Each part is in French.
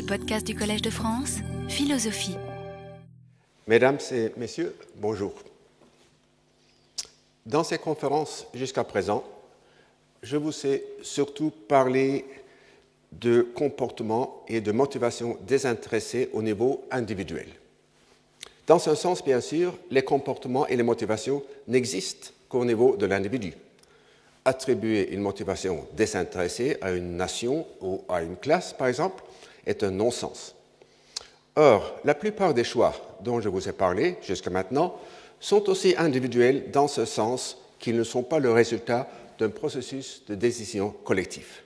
les podcasts du Collège de France, Philosophie. Mesdames et messieurs, bonjour. Dans ces conférences jusqu'à présent, je vous ai surtout parlé de comportement et de motivation désintéressés au niveau individuel. Dans ce sens, bien sûr, les comportements et les motivations n'existent qu'au niveau de l'individu. Attribuer une motivation désintéressée à une nation ou à une classe, par exemple, est un non-sens. Or, la plupart des choix dont je vous ai parlé jusqu'à maintenant sont aussi individuels dans ce sens qu'ils ne sont pas le résultat d'un processus de décision collectif.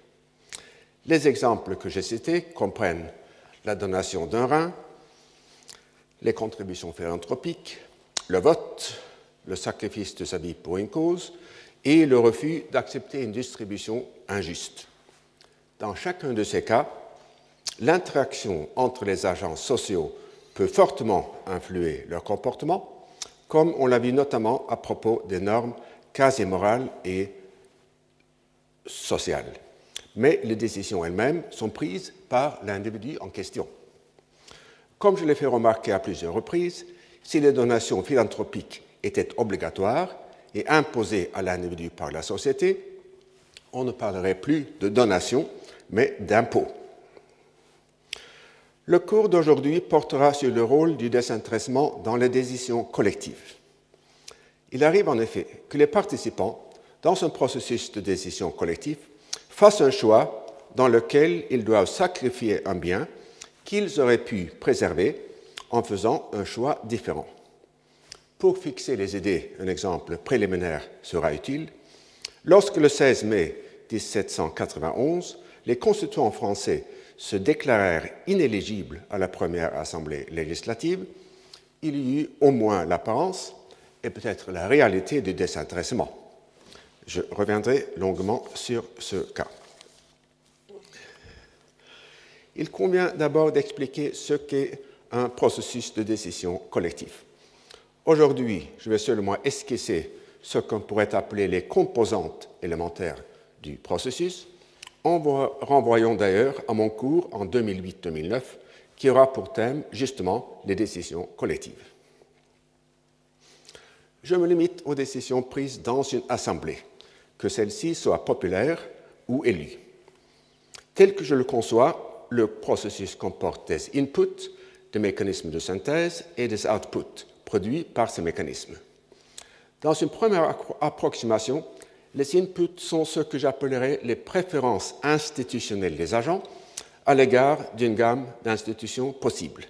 Les exemples que j'ai cités comprennent la donation d'un rein, les contributions philanthropiques, le vote, le sacrifice de sa vie pour une cause et le refus d'accepter une distribution injuste. Dans chacun de ces cas, l'interaction entre les agents sociaux peut fortement influer leur comportement, comme on l'a vu notamment à propos des normes quasi morales et sociales. Mais les décisions elles-mêmes sont prises par l'individu en question. Comme je l'ai fait remarquer à plusieurs reprises, si les donations philanthropiques étaient obligatoires et imposées à l'individu par la société, on ne parlerait plus de donation, mais d'impôt. Le cours d'aujourd'hui portera sur le rôle du désintéressement dans les décisions collectives. Il arrive en effet que les participants, dans un processus de décision collective, fassent un choix dans lequel ils doivent sacrifier un bien qu'ils auraient pu préserver en faisant un choix différent. Pour fixer les idées, un exemple préliminaire sera utile. Lorsque le 16 mai 1791, les constituants français se déclarèrent inéligibles à la première assemblée législative, il y eut au moins l'apparence et peut-être la réalité du désintéressement. Je reviendrai longuement sur ce cas. Il convient d'abord d'expliquer ce qu'est un processus de décision collectif. Aujourd'hui, je vais seulement esquisser ce qu'on pourrait appeler les composantes élémentaires du processus, renvoyant d'ailleurs à mon cours en 2008-2009 qui aura pour thème justement les décisions collectives. Je me limite aux décisions prises dans une assemblée, que celle-ci soit populaire ou élue. Tel que je le conçois, le processus comporte des inputs, des mécanismes de synthèse et des outputs produits par ces mécanismes. Dans une première approximation, les inputs sont ce que j'appellerais les préférences institutionnelles des agents à l'égard d'une gamme d'institutions possibles.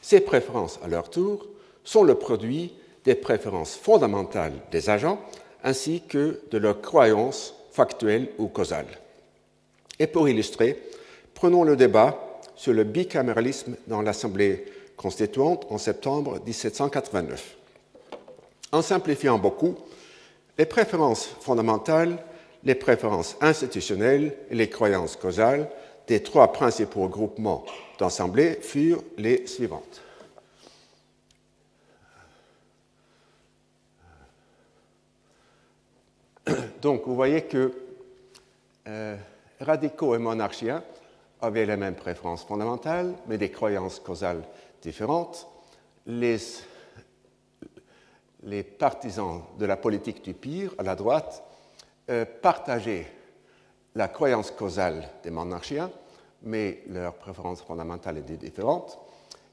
Ces préférences, à leur tour, sont le produit des préférences fondamentales des agents ainsi que de leurs croyances factuelles ou causales. Et pour illustrer, Prenons le débat sur le bicaméralisme dans l'Assemblée constituante en septembre 1789. En simplifiant beaucoup, les préférences fondamentales, les préférences institutionnelles et les croyances causales des trois principaux groupements d'assemblée furent les suivantes. Donc, vous voyez que euh, radicaux et monarchiens avaient les mêmes préférences fondamentales, mais des croyances causales différentes. Les partisans de la politique du pire, à la droite, euh, partageaient la croyance causale des monarchiens, mais leurs préférences fondamentales étaient différentes.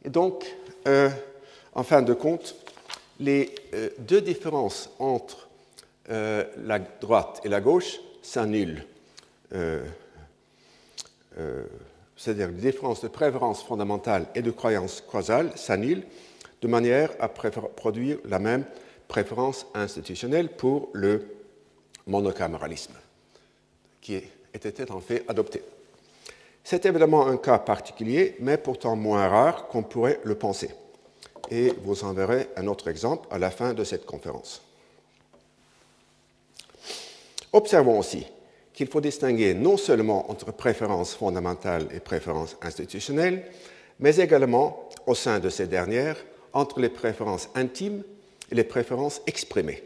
Et donc, euh, en fin de compte, les euh, deux différences entre la droite et la gauche s'annulent c'est-à-dire les différences de préférence fondamentale et de croyance causale s'annulent de manière à produire la même préférence institutionnelle pour le monocaméralisme, qui était en fait adopté. C'est évidemment un cas particulier, mais pourtant moins rare qu'on pourrait le penser. Et vous en verrez un autre exemple à la fin de cette conférence. Observons aussi qu'il faut distinguer non seulement entre préférences fondamentales et préférences institutionnelles, mais également, au sein de ces dernières, entre les préférences intimes et les préférences exprimées.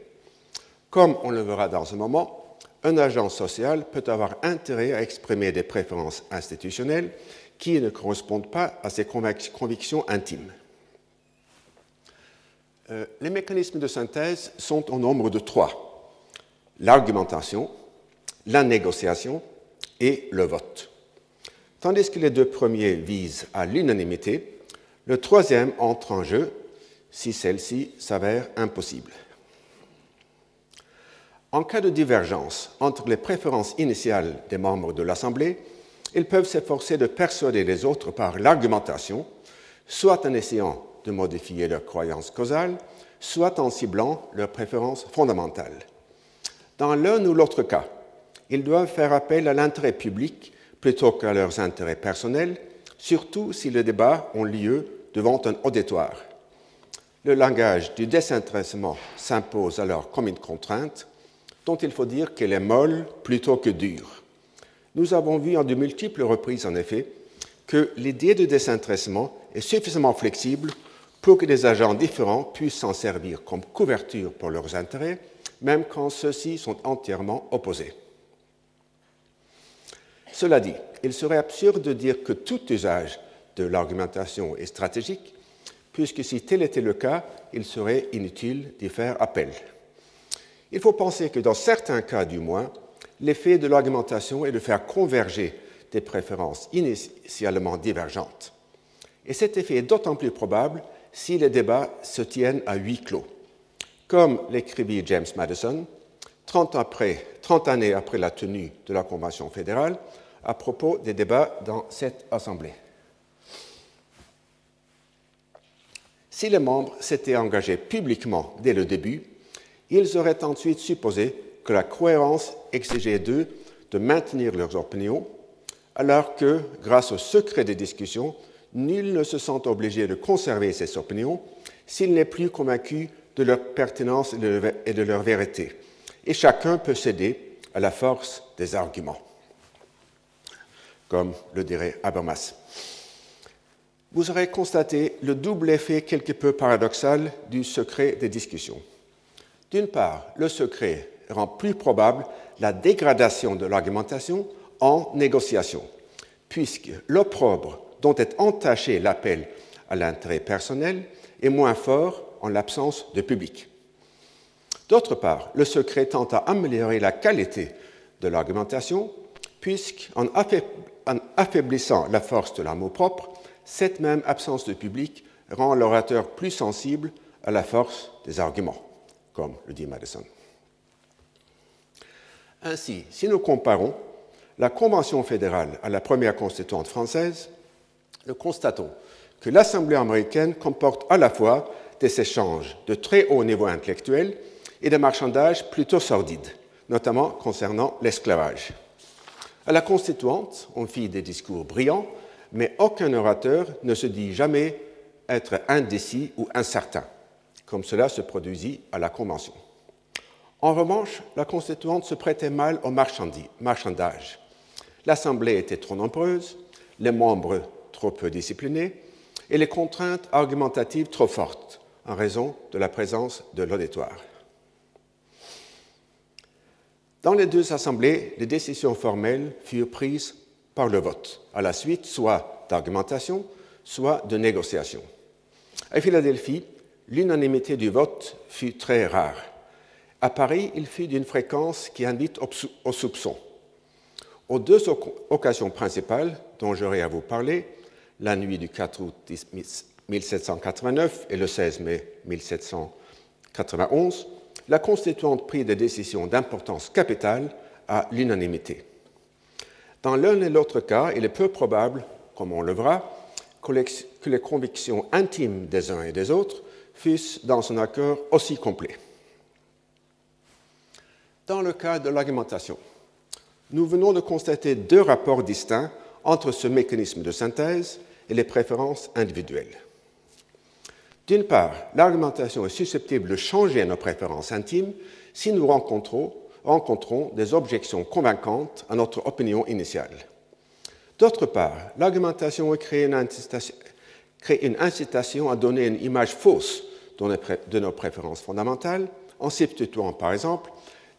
Comme on le verra dans un moment, un agent social peut avoir intérêt à exprimer des préférences institutionnelles qui ne correspondent pas à ses convictions intimes. Euh, les mécanismes de synthèse sont au nombre de trois l'argumentation, la négociation et le vote. Tandis que les deux premiers visent à l'unanimité, le troisième entre en jeu si celle-ci s'avère impossible. En cas de divergence entre les préférences initiales des membres de l'Assemblée, ils peuvent s'efforcer de persuader les autres par l'argumentation, soit en essayant de modifier leur croyance causale, soit en ciblant leurs préférences fondamentales. Dans l'un ou l'autre cas, ils doivent faire appel à l'intérêt public plutôt qu'à leurs intérêts personnels, surtout si les débats ont lieu devant un auditoire. Le langage du désintéressement s'impose alors comme une contrainte dont il faut dire qu'elle est molle plutôt que dure. Nous avons vu en de multiples reprises, en effet, que l'idée de désintéressement est suffisamment flexible pour que des agents différents puissent s'en servir comme couverture pour leurs intérêts, même quand ceux-ci sont entièrement opposés. Cela dit, il serait absurde de dire que tout usage de l'argumentation est stratégique, puisque si tel était le cas, il serait inutile d'y faire appel. Il faut penser que dans certains cas du moins, l'effet de l'argumentation est de faire converger des préférences initialement divergentes. Et cet effet est d'autant plus probable si les débats se tiennent à huis clos. Comme l'écrivit James Madison, 30, après, 30 années après la tenue de la Convention fédérale, à propos des débats dans cette Assemblée. Si les membres s'étaient engagés publiquement dès le début, ils auraient ensuite supposé que la cohérence exigeait d'eux de maintenir leurs opinions, alors que, grâce au secret des discussions, nul ne se sent obligé de conserver ses opinions s'il n'est plus convaincu de leur pertinence et de leur vérité, et chacun peut céder à la force des arguments, comme le dirait Habermas. Vous aurez constaté le double effet quelque peu paradoxal du secret des discussions. D'une part, le secret rend plus probable la dégradation de l'argumentation en négociation, puisque l'opprobre dont est entaché l'appel à l'intérêt personnel est moins fort en l'absence de public. D'autre part, le secret tend à améliorer la qualité de l'argumentation, puisqu'en affaiblissant la force de l'amour propre, cette même absence de public rend l'orateur plus sensible à la force des arguments, comme le dit Madison. Ainsi, si nous comparons la Convention fédérale à la première constituante française, nous constatons que l'Assemblée américaine comporte à la fois des échanges de très haut niveau intellectuel et des marchandages plutôt sordides, notamment concernant l'esclavage. À la constituante, on fit des discours brillants, mais aucun orateur ne se dit jamais être indécis ou incertain, comme cela se produisit à la Convention. En revanche, la constituante se prêtait mal au marchandage. L'Assemblée était trop nombreuse, les membres trop peu disciplinés et les contraintes argumentatives trop fortes en raison de la présence de l'auditoire. Dans les deux assemblées, les décisions formelles furent prises par le vote, à la suite soit d'argumentation, soit de négociation. À Philadelphie, l'unanimité du vote fut très rare. À Paris, il fut d'une fréquence qui invite au soupçon. Aux deux occasions principales dont j'aurai à vous parler, la nuit du 4 août 1789 et le 16 mai 1791, la Constituante prit des décisions d'importance capitale à l'unanimité. Dans l'un et l'autre cas, il est peu probable, comme on le verra, que les convictions intimes des uns et des autres fussent dans un accord aussi complet. Dans le cas de l'argumentation, nous venons de constater deux rapports distincts entre ce mécanisme de synthèse et les préférences individuelles. D'une part, l'argumentation est susceptible de changer nos préférences intimes si nous rencontrons, des objections convaincantes à notre opinion initiale. D'autre part, l'argumentation crée une, une incitation à donner une image fausse de nos préférences fondamentales en substituant par exemple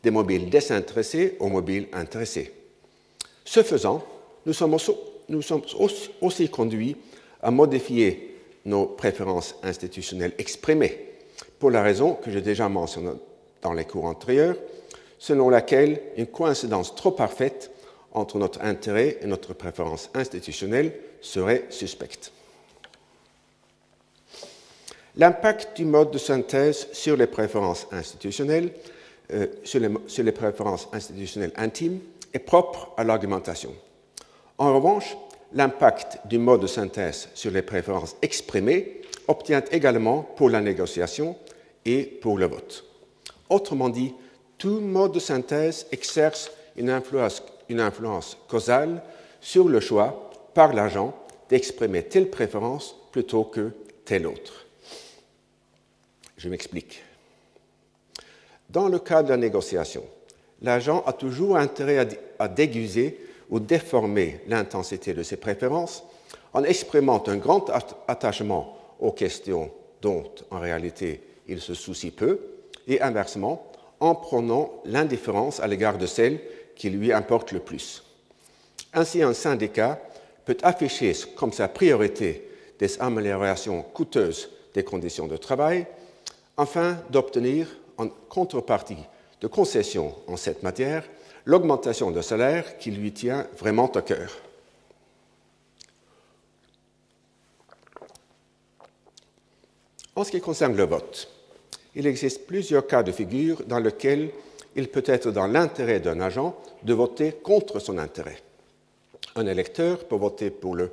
des mobiles désintéressés aux mobiles intéressés. Ce faisant, nous sommes aussi conduits à modifier nos préférences institutionnelles exprimées, pour la raison que j'ai déjà mentionnée dans les cours antérieurs, selon laquelle une coïncidence trop parfaite entre notre intérêt et notre préférence institutionnelle serait suspecte. L'impact du mode de synthèse sur les préférences institutionnelles, euh, sur, les, préférences institutionnelles intimes, est propre à l'argumentation. En revanche, l'impact du mode de synthèse sur les préférences exprimées obtient également pour la négociation et pour le vote. Autrement dit, tout mode de synthèse exerce une influence, causale sur le choix par l'agent d'exprimer telle préférence plutôt que telle autre. Je m'explique. Dans le cas de la négociation, l'agent a toujours intérêt à, déguiser ou déformer l'intensité de ses préférences en exprimant un grand attachement aux questions dont, en réalité, il se soucie peu, et inversement, en prenant l'indifférence à l'égard de celles qui lui importent le plus. Ainsi, un syndicat peut afficher comme sa priorité des améliorations coûteuses des conditions de travail afin d'obtenir en contrepartie de concessions en cette matière l'augmentation de salaire qui lui tient vraiment à cœur. En ce qui concerne le vote, il existe plusieurs cas de figure dans lesquels il peut être dans l'intérêt d'un agent de voter contre son intérêt. Un électeur peut voter pour le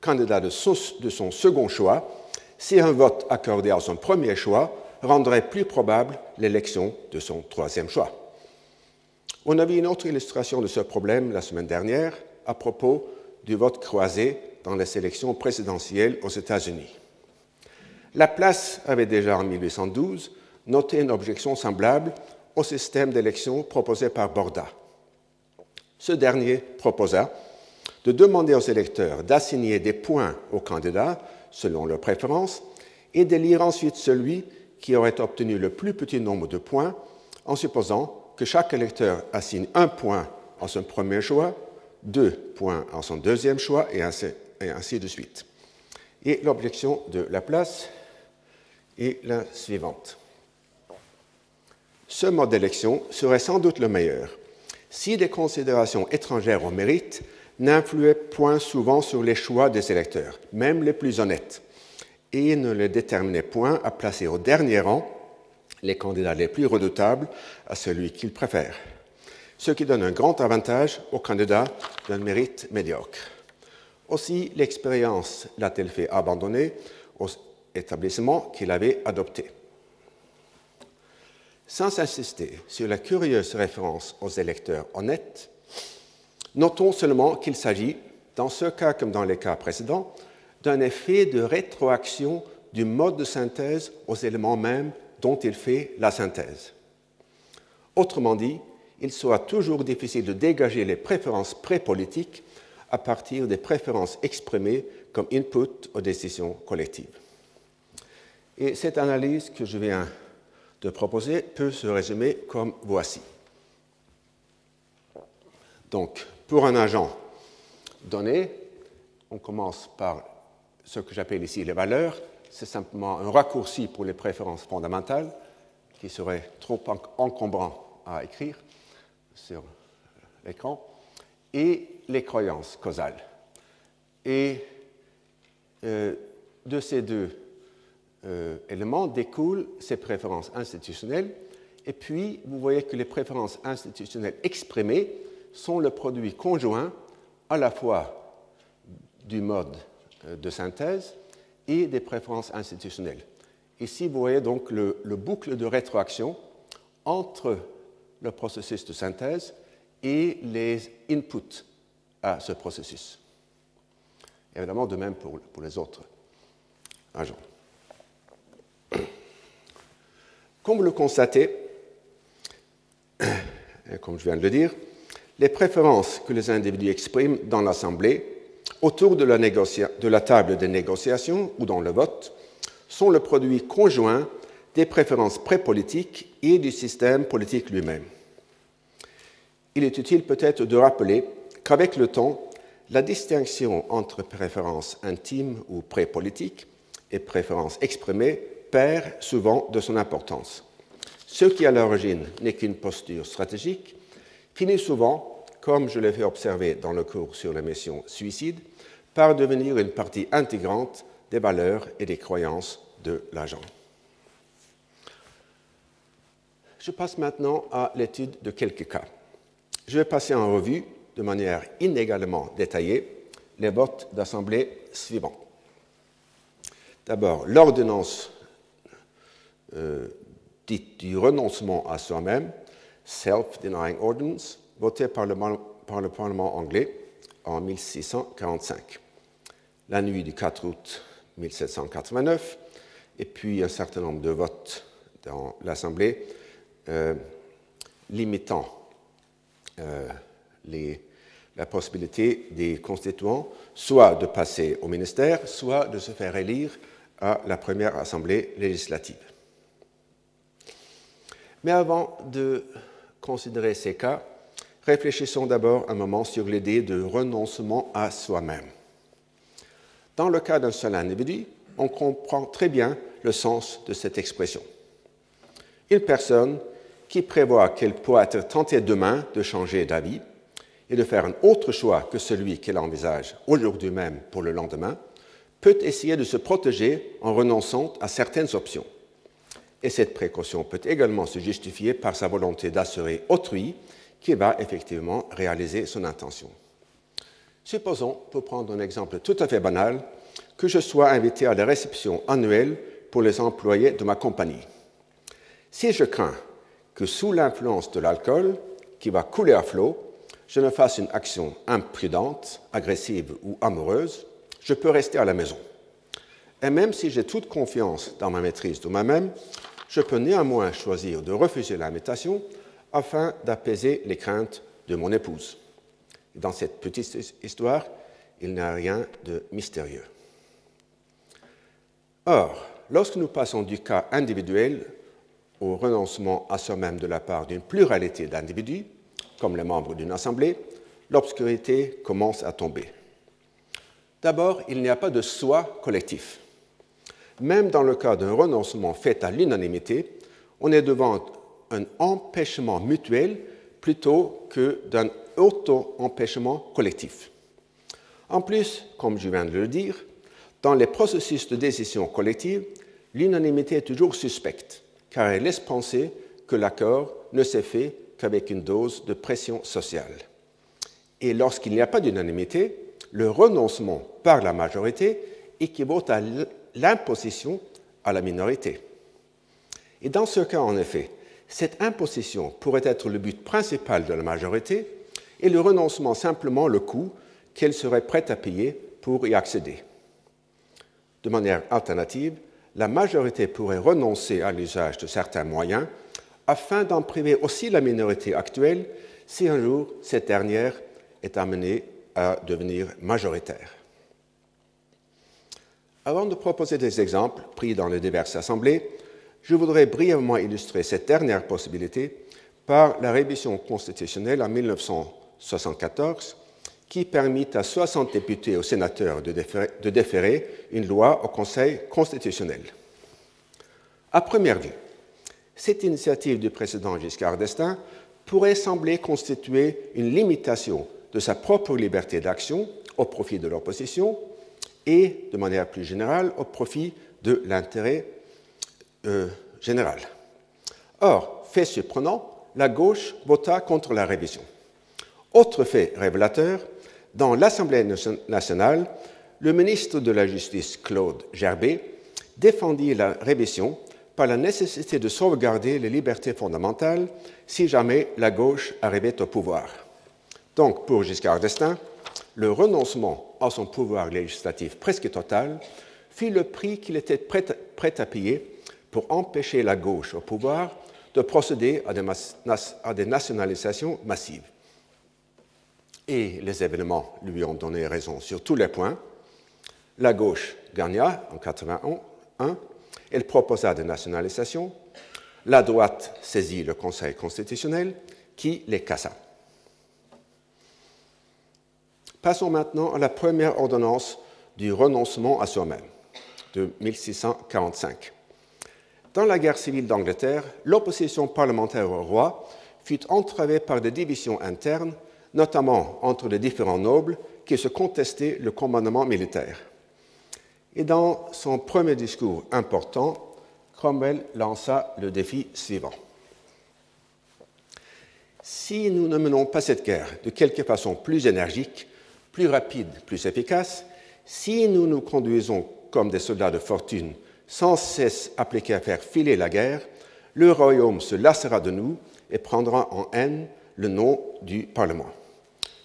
candidat de son, de son second choix si un vote accordé à son premier choix rendrait plus probable l'élection de son troisième choix. On a vu une autre illustration de ce problème la semaine dernière à propos du vote croisé dans les élections présidentielles aux États-Unis. Laplace avait déjà en 1812 noté une objection semblable au système d'élection proposé par Borda. Ce dernier proposa de demander aux électeurs d'assigner des points aux candidats selon leurs préférences et d'élire ensuite celui qui aurait obtenu le plus petit nombre de points en supposant que chaque électeur assigne un point à son premier choix, deux points à son deuxième choix et ainsi, et ainsi de suite. Et l'objection de Laplace est la suivante. Ce mode d'élection serait sans doute le meilleur si des considérations étrangères au mérite n'influaient point souvent sur les choix des électeurs, même les plus honnêtes et ne le déterminait point à placer au dernier rang les candidats les plus redoutables à celui qu'il préfère, ce qui donne un grand avantage aux candidats d'un mérite médiocre. Aussi, l'expérience l'a-t-elle fait abandonner aux établissements qu'il avait adoptés. Sans insister sur la curieuse référence aux électeurs honnêtes, notons seulement qu'il s'agit, dans ce cas comme dans les cas précédents, d'un effet de rétroaction du mode de synthèse aux éléments mêmes dont il fait la synthèse. Autrement dit, il sera toujours difficile de dégager les préférences prépolitiques à partir des préférences exprimées comme input aux décisions collectives. Et cette analyse que je viens de proposer peut se résumer comme voici. Donc, pour un agent donné, on commence par ce que j'appelle ici les valeurs, c'est simplement un raccourci pour les préférences fondamentales qui serait trop encombrant à écrire sur l'écran, et les croyances causales. Et euh, de ces deux euh, éléments découlent ces préférences institutionnelles, et puis vous voyez que les préférences institutionnelles exprimées sont le produit conjoint à la fois du mode euh, de synthèse et des préférences institutionnelles. Ici, vous voyez donc le, boucle de rétroaction entre le processus de synthèse et les inputs à ce processus. Évidemment, de même pour, pour les autres agents. Comme vous le constatez, comme je viens de le dire, les préférences que les individus expriment dans l'Assemblée autour de la, table des négociations ou dans le vote sont le produit conjoint des préférences prépolitiques et du système politique lui-même. Il est utile peut-être de rappeler qu'avec le temps, la distinction entre préférence intime ou pré-politique et préférence exprimée perd souvent de son importance. Ce qui à l'origine n'est qu'une posture stratégique finit souvent, comme je l'ai fait observer dans le cours sur les missions suicides, par devenir une partie intégrante des valeurs et des croyances de l'agent. Je passe maintenant à l'étude de quelques cas. Je vais passer en revue de manière inégalement détaillée les votes d'assemblée suivants. D'abord, l'ordonnance euh, dite du renoncement à soi-même, Self-Denying Ordinance, votée par le, par le Parlement anglais en 1645. La nuit du 4 août 1789, et puis un certain nombre de votes dans l'Assemblée euh, limitant euh, la possibilité des constituants soit de passer au ministère, soit de se faire élire à la première Assemblée législative. Mais avant de considérer ces cas, réfléchissons d'abord un moment sur l'idée de renoncement à soi-même. Dans le cas d'un seul individu, on comprend très bien le sens de cette expression. Une personne qui prévoit qu'elle pourra être tentée demain de changer d'avis et de faire un autre choix que celui qu'elle envisage aujourd'hui même pour le lendemain, peut essayer de se protéger en renonçant à certaines options et cette précaution peut également se justifier par sa volonté d'assurer autrui qui va effectivement réaliser son intention. Supposons, pour prendre un exemple tout à fait banal, que je sois invité à la réception annuelle pour les employés de ma compagnie. Si je crains que sous l'influence de l'alcool, qui va couler à flot, je ne fasse une action imprudente, agressive ou amoureuse, je peux rester à la maison. Et même si j'ai toute confiance dans ma maîtrise de moi-même, je peux néanmoins choisir de refuser l'invitation afin d'apaiser les craintes de mon épouse. Dans cette petite histoire, il n'y a rien de mystérieux. Or, lorsque nous passons du cas individuel au renoncement à soi-même de la part d'une pluralité d'individus, comme les membres d'une assemblée, l'obscurité commence à tomber. D'abord, il n'y a pas de soi collectif. Même dans le cas d'un renoncement fait à l'unanimité, on est devant un empêchement mutuel plutôt que d'un auto-empêchement collectif. En plus, comme je viens de le dire, dans les processus de décision collective, l'unanimité est toujours suspecte, car elle laisse penser que l'accord ne s'est fait qu'avec une dose de pression sociale. Et lorsqu'il n'y a pas d'unanimité, le renoncement par la majorité équivaut à l'imposition à la minorité. Et dans ce cas, en effet, cette imposition pourrait être le but principal de la majorité et le renoncement simplement le coût qu'elle serait prête à payer pour y accéder. De manière alternative, la majorité pourrait renoncer à l'usage de certains moyens afin d'en priver aussi la minorité actuelle si un jour cette dernière est amenée à devenir majoritaire. Avant de proposer des exemples pris dans les diverses assemblées, je voudrais brièvement illustrer cette dernière possibilité par la révision constitutionnelle en 1974 qui permit à 60 députés ou sénateurs de déférer, de déférer une loi au Conseil constitutionnel. À première vue, cette initiative du président Giscard d'Estaing pourrait sembler constituer une limitation de sa propre liberté d'action au profit de l'opposition et, de manière plus générale, au profit de l'intérêt euh. Or, fait surprenant, la gauche vota contre la révision. Autre fait révélateur, dans l'Assemblée nationale, le ministre de la Justice, Claude Gerbet, défendit la révision par la nécessité de sauvegarder les libertés fondamentales si jamais la gauche arrivait au pouvoir. Donc, pour Giscard d'Estaing, le renoncement à son pouvoir législatif presque total fit le prix qu'il était prêt, à payer pour empêcher la gauche au pouvoir de procéder à des, nationalisations massives. Et les événements lui ont donné raison sur tous les points. La gauche gagna en 1981, elle proposa des nationalisations, la droite saisit le Conseil constitutionnel qui les cassa. Passons maintenant à la première ordonnance du renoncement à soi-même de 1645. Dans la guerre civile d'Angleterre, l'opposition parlementaire au roi fut entravée par des divisions internes, notamment entre les différents nobles qui se contestaient le commandement militaire. Et dans son premier discours important, Cromwell lança le défi suivant. Si nous ne menons pas cette guerre de quelque façon plus énergique, plus rapide, plus efficace, si nous nous conduisons comme des soldats de fortune, sans cesse appliqués à faire filer la guerre, le royaume se lassera de nous et prendra en haine le nom du Parlement.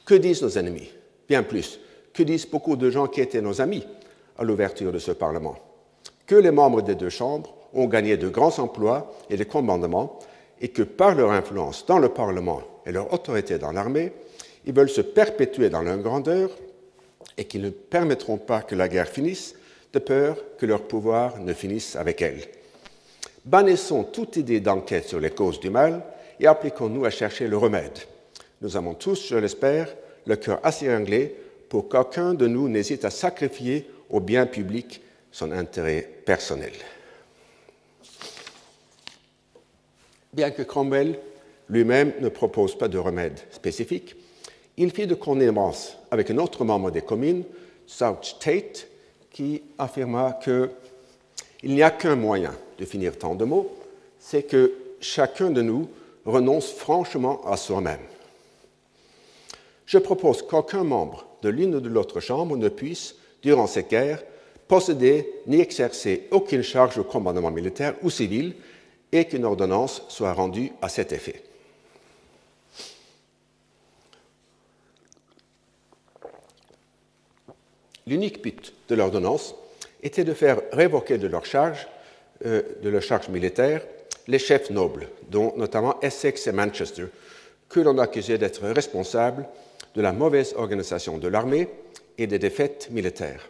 Que disent nos ennemis? Bien plus, que disent beaucoup de gens qui étaient nos amis à l'ouverture de ce Parlement? Que les membres des deux chambres ont gagné de grands emplois et des commandements et que par leur influence dans le Parlement et leur autorité dans l'armée, ils veulent se perpétuer dans leur grandeur et qu'ils ne permettront pas que la guerre finisse, de peur que leur pouvoir ne finisse avec elle. Bannissons toute idée d'enquête sur les causes du mal et appliquons-nous à chercher le remède. Nous avons tous, je l'espère, le cœur assez anglais pour qu'aucun de nous n'hésite à sacrifier au bien public son intérêt personnel. Bien que Cromwell lui-même ne propose pas de remède spécifique, il fit de connivence avec un autre membre des communes, South Tate, qui affirma qu'il n'y a qu'un moyen de finir tant de mots, c'est que chacun de nous renonce franchement à soi-même. Je propose qu'aucun membre de l'une ou de l'autre chambre ne puisse, durant cette guerre, posséder ni exercer aucune charge au commandement militaire ou civil et qu'une ordonnance soit rendue à cet effet. L'unique but l'ordonnance était de faire révoquer de leur charge, euh, de leur charge militaire les chefs nobles, dont notamment Essex et Manchester, que l'on accusait d'être responsables de la mauvaise organisation de l'armée et des défaites militaires.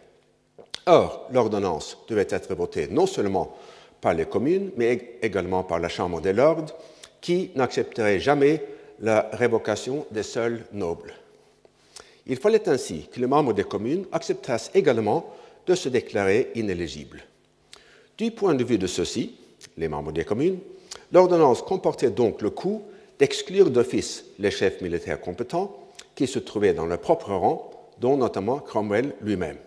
Or, l'ordonnance devait être votée non seulement par les communes, mais également par la Chambre des Lords, qui n'accepterait jamais la révocation des seuls nobles. Il fallait ainsi que les membres des communes acceptassent également de se déclarer inéligibles. Du point de vue de ceux-ci, les membres des communes, l'ordonnance comportait donc le coup d'exclure d'office les chefs militaires compétents qui se trouvaient dans leur propre rang, dont notamment Cromwell lui-même.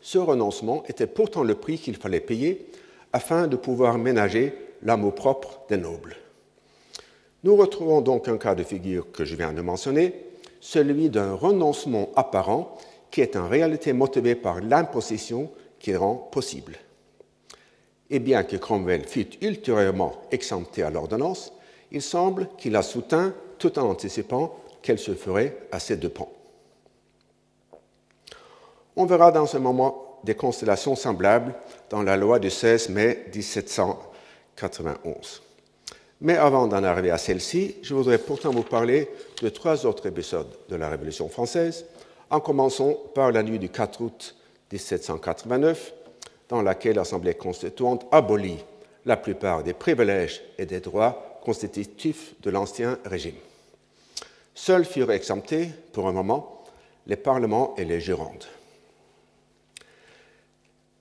Ce renoncement était pourtant le prix qu'il fallait payer afin de pouvoir ménager l'amour-propre des nobles. Nous retrouvons donc un cas de figure que je viens de mentionner, celui d'un renoncement apparent qui est en réalité motivé par l'imposition qui rend possible. Et bien que Cromwell fût ultérieurement exempté à l'ordonnance, il semble qu'il la soutint tout en anticipant qu'elle se ferait à ses deux pans. On verra dans ce moment des constellations semblables dans la loi du 16 mai 1791. Mais avant d'en arriver à celle-ci, je voudrais pourtant vous parler de trois autres épisodes de la Révolution française, en commençant par la nuit du 4 août 1789, dans laquelle l'Assemblée constituante abolit la plupart des privilèges et des droits constitutifs de l'Ancien Régime. Seuls furent exemptés, pour un moment, les parlements et les Girondes.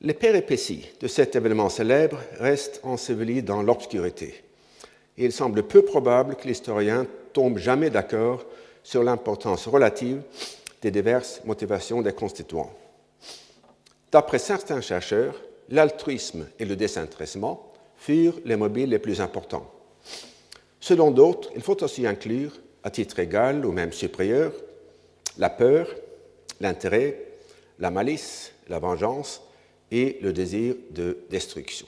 Les péripéties de cet événement célèbre restent ensevelies dans l'obscurité il semble peu probable que l'historien tombe jamais d'accord sur l'importance relative des diverses motivations des constituants. D'après certains chercheurs, l'altruisme et le désintéressement furent les mobiles les plus importants. Selon d'autres, il faut aussi inclure, à titre égal ou même supérieur, la peur, l'intérêt, la malice, la vengeance et le désir de destruction.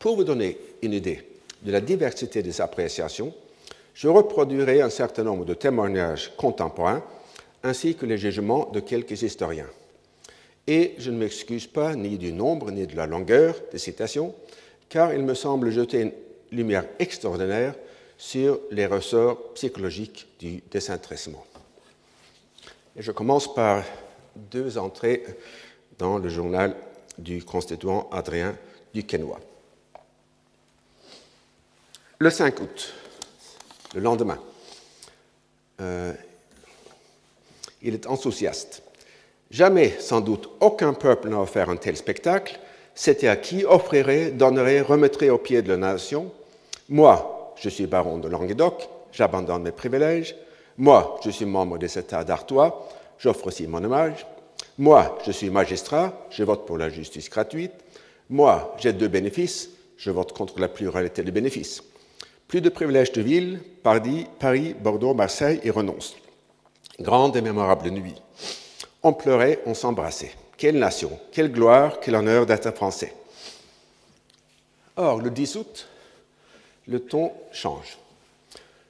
Pour vous donner une idée de la diversité des appréciations, je reproduirai un certain nombre de témoignages contemporains ainsi que les jugements de quelques historiens. Et je ne m'excuse pas ni du nombre ni de la longueur des citations, car il me semble jeter une lumière extraordinaire sur les ressorts psychologiques du désintéressement. Et je commence par deux entrées dans le journal du constituant Adrien Duquesnoy. Le 5 août, le lendemain, euh, il est enthousiaste. Jamais, sans doute, aucun peuple n'a offert un tel spectacle. C'était à qui offrirait, donnerait, remettrait au pied de la nation. Moi, je suis baron de Languedoc, j'abandonne mes privilèges. Moi, je suis membre de cet État d'Artois, j'offre aussi mon hommage. Moi, je suis magistrat, je vote pour la justice gratuite. Moi, j'ai deux bénéfices, je vote contre la pluralité des bénéfices. Plus de privilèges de ville, Paris, Bordeaux, Marseille et renonce. Grande et mémorable nuit. On pleurait, on s'embrassait. Quelle nation, quelle gloire, quel honneur d'être français. Or, le 10 août, le ton change.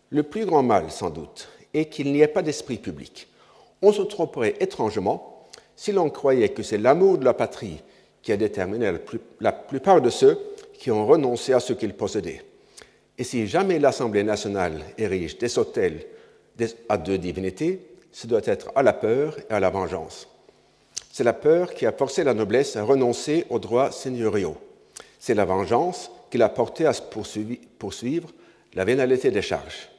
Le plus grand mal, sans doute, est qu'il n'y ait pas d'esprit public. On se tromperait étrangement si l'on croyait que c'est l'amour de la patrie qui a déterminé la, plupart de ceux qui ont renoncé à ce qu'ils possédaient. Et si jamais l'Assemblée nationale érige des autels à deux divinités, ce doit être à la peur et à la vengeance. C'est la peur qui a forcé la noblesse à renoncer aux droits seigneuriaux. C'est la vengeance qui l'a porté à poursuivre la vénalité des charges.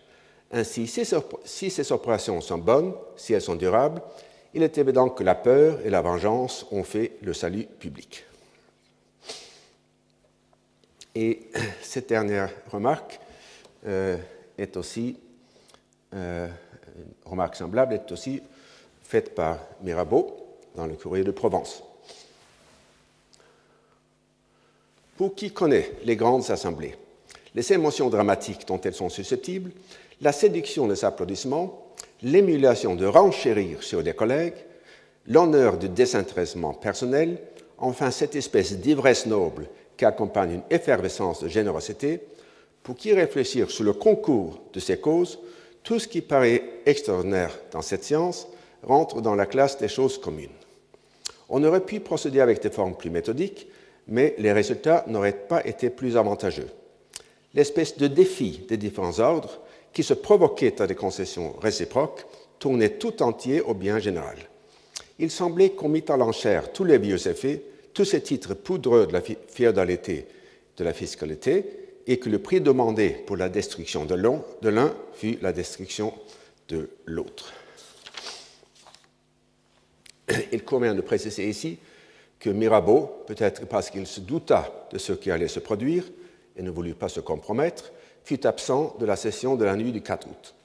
Ainsi, si ces opérations sont bonnes, si elles sont durables, il est évident que la peur et la vengeance ont fait le salut public. Et cette dernière remarque euh, est aussi euh, une remarque semblable est aussi faite par Mirabeau dans le Courrier de Provence. Pour qui connaît les grandes assemblées, les émotions dramatiques dont elles sont susceptibles, la séduction des applaudissements, l'émulation de renchérir sur des collègues, l'honneur du désintéressement personnel, enfin cette espèce d'ivresse noble qui accompagne une effervescence de générosité, pour qui réfléchir sur le concours de ces causes tout ce qui paraît extraordinaire dans cette science rentre dans la classe des choses communes. On aurait pu procéder avec des formes plus méthodiques, mais les résultats n'auraient pas été plus avantageux. L'espèce de défi des différents ordres, qui se provoquait à des concessions réciproques, tournait tout entier au bien général. Il semblait qu'on mit à l'enchère tous les vieux effets, tous ces titres poudreux de la féodalité, de la fiscalité, et que le prix demandé pour la destruction de l'un fut la destruction de l'autre. Il convient de préciser ici que Mirabeau, peut-être parce qu'il se douta de ce qui allait se produire et ne voulut pas se compromettre, fut absent de la session de la nuit du 4 août.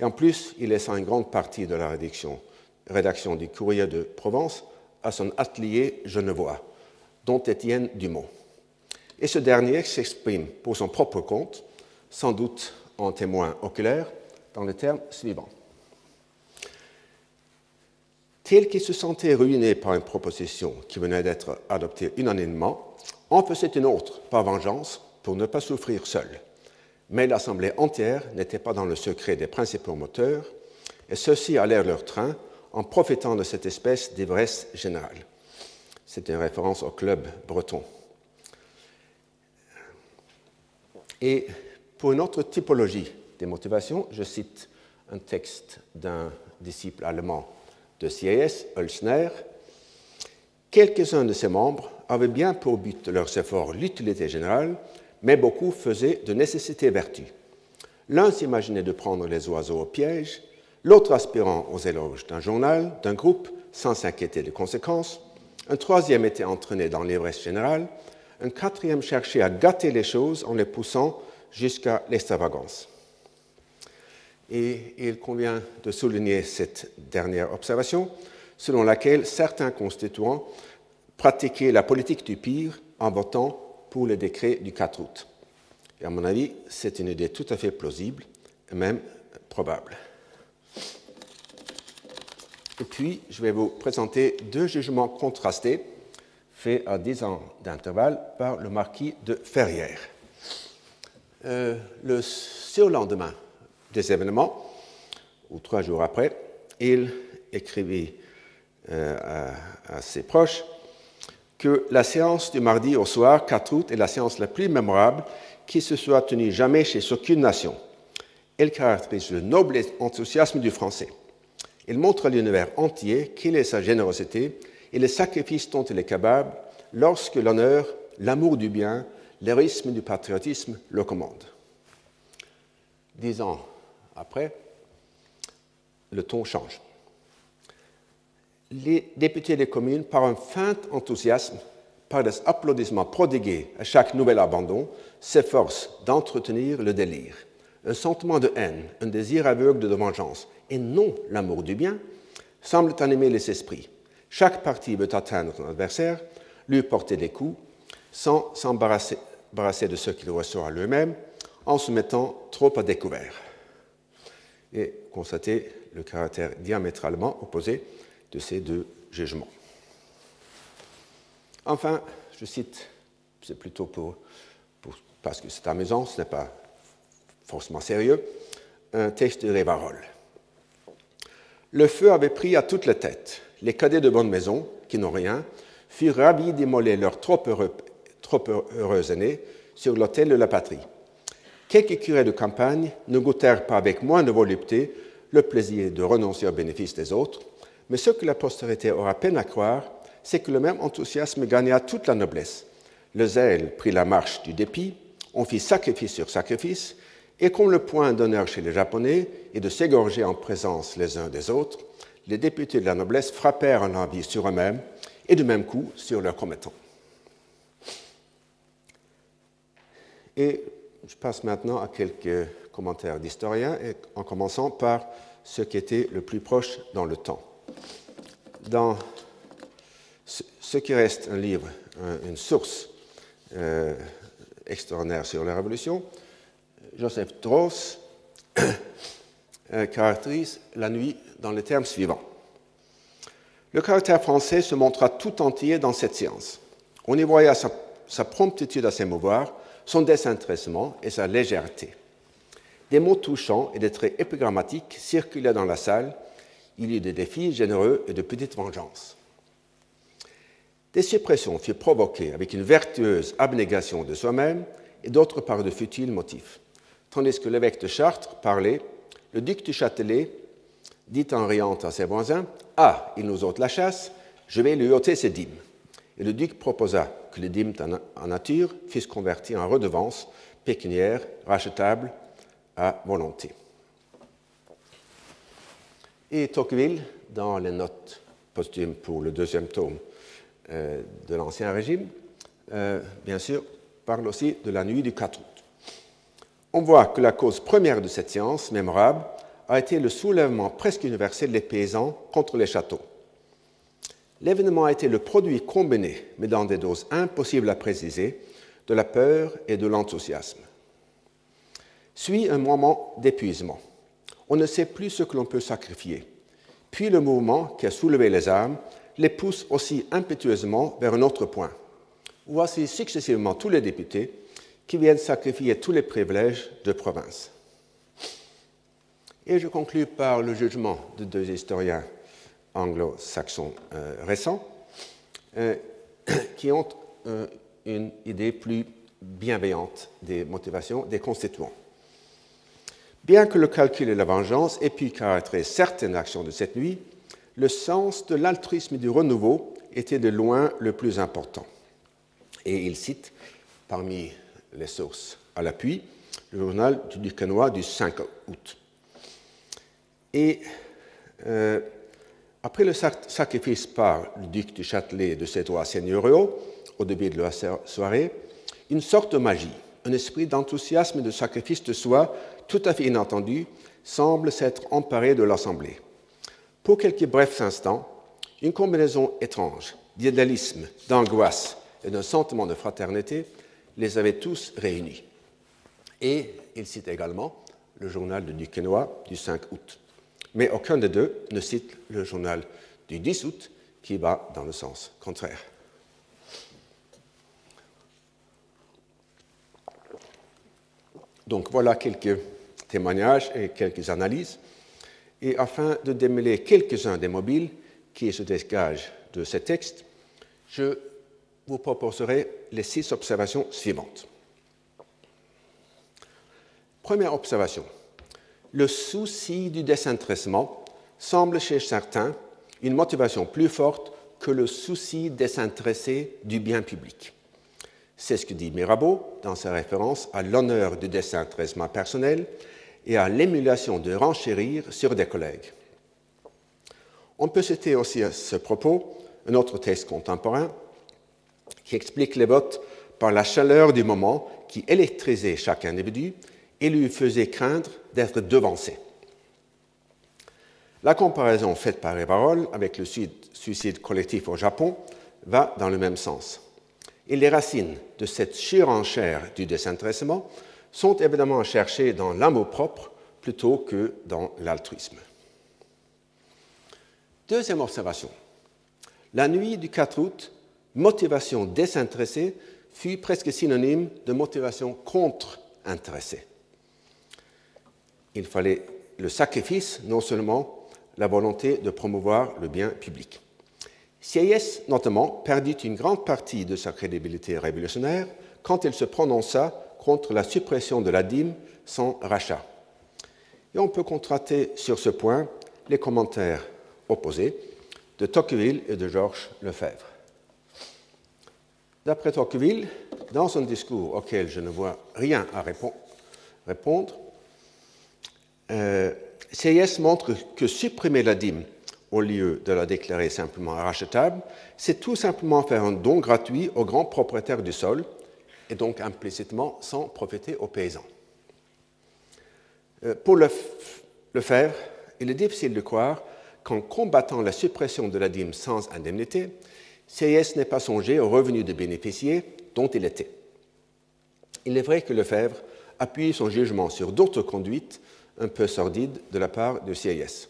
Et en plus, il laissa une grande partie de la rédaction, rédaction du Courrier de Provence à son atelier genevois, dont Étienne Dumont et ce dernier s'exprime pour son propre compte, sans doute en témoin oculaire, dans les termes suivants. Tel qu'il se sentait ruiné par une proposition qui venait d'être adoptée unanimement, en faisait une autre, par vengeance, pour ne pas souffrir seul. Mais l'Assemblée entière n'était pas dans le secret des principaux moteurs, et ceux-ci allèrent leur train en profitant de cette espèce d'ivresse générale. C'est une référence au club breton. Et pour une autre typologie des motivations, je cite un texte d'un disciple allemand de CIS, Hölzner. Quelques-uns de ses membres avaient bien pour but leurs efforts l'utilité générale, mais beaucoup faisaient de nécessité vertu. L'un s'imaginait de prendre les oiseaux au piège, l'autre aspirant aux éloges d'un journal, d'un groupe, sans s'inquiéter des conséquences, un troisième était entraîné dans l'ivresse générale, un quatrième cherchait à gâter les choses en les poussant jusqu'à l'extravagance. Et il convient de souligner cette dernière observation, selon laquelle certains constituants pratiquaient la politique du pire en votant pour le décret du 4 août. Et à mon avis, c'est une idée tout à fait plausible et même probable. Et puis, je vais vous présenter deux jugements contrastés fait à 10 ans d'intervalle par le marquis de Ferrières. Euh, le surlendemain des événements, ou trois jours après, il écrivit euh, à, ses proches que la séance du mardi au soir, 4 août, est la séance la plus mémorable qui se soit tenue jamais chez aucune nation. Elle caractérise le noble enthousiasme du français. Il montre à l'univers entier quelle est sa générosité et les sacrifices dont il est capable lorsque l'honneur, l'amour du bien, l'héroïsme du patriotisme le commandent. Dix ans après, le ton change. Les députés des communes, par un feint enthousiasme, par des applaudissements prodigués à chaque nouvel abandon, s'efforcent d'entretenir le délire. Un sentiment de haine, un désir aveugle de vengeance, et non l'amour du bien, semblent animer les esprits. Chaque parti veut atteindre son adversaire, lui porter des coups, sans s'embarrasser de ce qu'il reçoit lui-même, en se mettant trop à découvert. Et constater le caractère diamétralement opposé de ces deux jugements. Enfin, je cite, c'est plutôt pour, parce que c'est amusant, ce n'est pas forcément sérieux, un texte de Révarol. Le feu avait pris à toute la tête. Les cadets de bonne maison, qui n'ont rien, furent ravis d'immoler leur trop, heureux, trop heureuse année sur l'autel de la patrie. Quelques curés de campagne ne goûtèrent pas avec moins de volupté le plaisir de renoncer aux bénéfices des autres, mais ce que la postérité aura peine à croire, c'est que le même enthousiasme gagna toute la noblesse. Le zèle prit la marche du dépit, on fit sacrifice sur sacrifice, et comme le point d'honneur chez les Japonais est de s'égorger en présence les uns des autres, les députés de la noblesse frappèrent un avis sur eux-mêmes et du même coup sur leurs commettants. Et je passe maintenant à quelques commentaires d'historiens, en commençant par ce qui était le plus proche dans le temps. Dans ce qui reste un livre, une source euh, extraordinaire sur la Révolution, Joseph Strauss euh, caractérise la nuit dans les termes suivants. Le caractère français se montra tout entier dans cette science. On y voyait sa, sa promptitude à s'émouvoir, son désintéressement et sa légèreté. Des mots touchants et des traits épigrammatiques circulaient dans la salle. Il y eut des défis généreux et de petites vengeances. Des suppressions furent provoquées avec une vertueuse abnégation de soi-même et d'autres par de futiles motifs. Tandis que l'évêque de Chartres parlait, le duc du Châtelet dit en riant à ses voisins Ah, il nous ôte la chasse, je vais lui ôter ses dîmes. Et le duc proposa que les dîmes en nature fussent converties en redevances pécuniaires rachetables à volonté. Et Tocqueville, dans les notes posthumes pour le deuxième tome euh, de l'Ancien Régime, euh, bien sûr, parle aussi de la nuit du 4 août. On voit que la cause première de cette science mémorable a été le soulèvement presque universel des paysans contre les châteaux. L'événement a été le produit combiné, mais dans des doses impossibles à préciser, de la peur et de l'enthousiasme. Suit un moment d'épuisement. On ne sait plus ce que l'on peut sacrifier. Puis le mouvement qui a soulevé les âmes les pousse aussi impétueusement vers un autre point. Voici successivement tous les députés qui viennent sacrifier tous les privilèges de province. Et je conclus par le jugement de deux historiens anglo-saxons euh, récents euh, qui ont euh, une idée plus bienveillante des motivations des constituants. Bien que le calcul et la vengeance aient pu caractériser certaines actions de cette nuit, le sens de l'altruisme et du renouveau était de loin le plus important. Et il cite, parmi les sources à l'appui, le journal du Duquesnois du 5 août. Et euh, après le sacrifice par le duc du Châtelet de ses droits seigneuriaux, au début de la soirée, une sorte de magie, un esprit d'enthousiasme et de sacrifice de soi tout à fait inattendu semble s'être emparé de l'Assemblée. Pour quelques brefs instants, une combinaison étrange d'idéalisme, d'angoisse et d'un sentiment de fraternité les avait tous réunis. Et il cite également le journal de Duquesnois du 5 août. Mais aucun des deux ne cite le journal du 10 août qui va dans le sens contraire. Donc voilà quelques témoignages et quelques analyses. Et afin de démêler quelques-uns des mobiles qui se dégagent de ces textes, je vous proposerai les six observations suivantes. Première observation. Le souci du désintéressement semble chez certains une motivation plus forte que le souci désintéressé du bien public. C'est ce que dit Mirabeau dans sa référence à l'honneur du désintéressement personnel et à l'émulation de renchérir sur des collègues. On peut citer aussi à ce propos un autre texte contemporain qui explique les votes par la chaleur du moment qui électrisait chaque individu et lui faisait craindre d'être devancé. La comparaison faite par Evarol avec le suicide collectif au Japon va dans le même sens. Et les racines de cette surenchère du désintéressement sont évidemment cherchées dans l'amour-propre plutôt que dans l'altruisme. Deuxième observation. La nuit du 4 août, motivation désintéressée fut presque synonyme de motivation contre-intéressée. Il fallait le sacrifice, non seulement la volonté de promouvoir le bien public. Sieyès, notamment, perdit une grande partie de sa crédibilité révolutionnaire quand il se prononça contre la suppression de la dîme sans rachat. Et on peut contraster sur ce point les commentaires opposés de Tocqueville et de Georges Lefebvre. D'après Tocqueville, dans un discours auquel je ne vois rien à répondre, euh, montre que supprimer la dîme au lieu de la déclarer simplement rachetable, c'est tout simplement faire un don gratuit aux grands propriétaires du sol et donc implicitement sans profiter aux paysans. Euh, pour le faire, il est difficile de croire qu'en combattant la suppression de la dîme sans indemnité, CIS n'ait pas songé aux revenus de bénéficiaires dont il était. Il est vrai que Lefebvre appuie son jugement sur d'autres conduites un peu sordides de la part de CIS.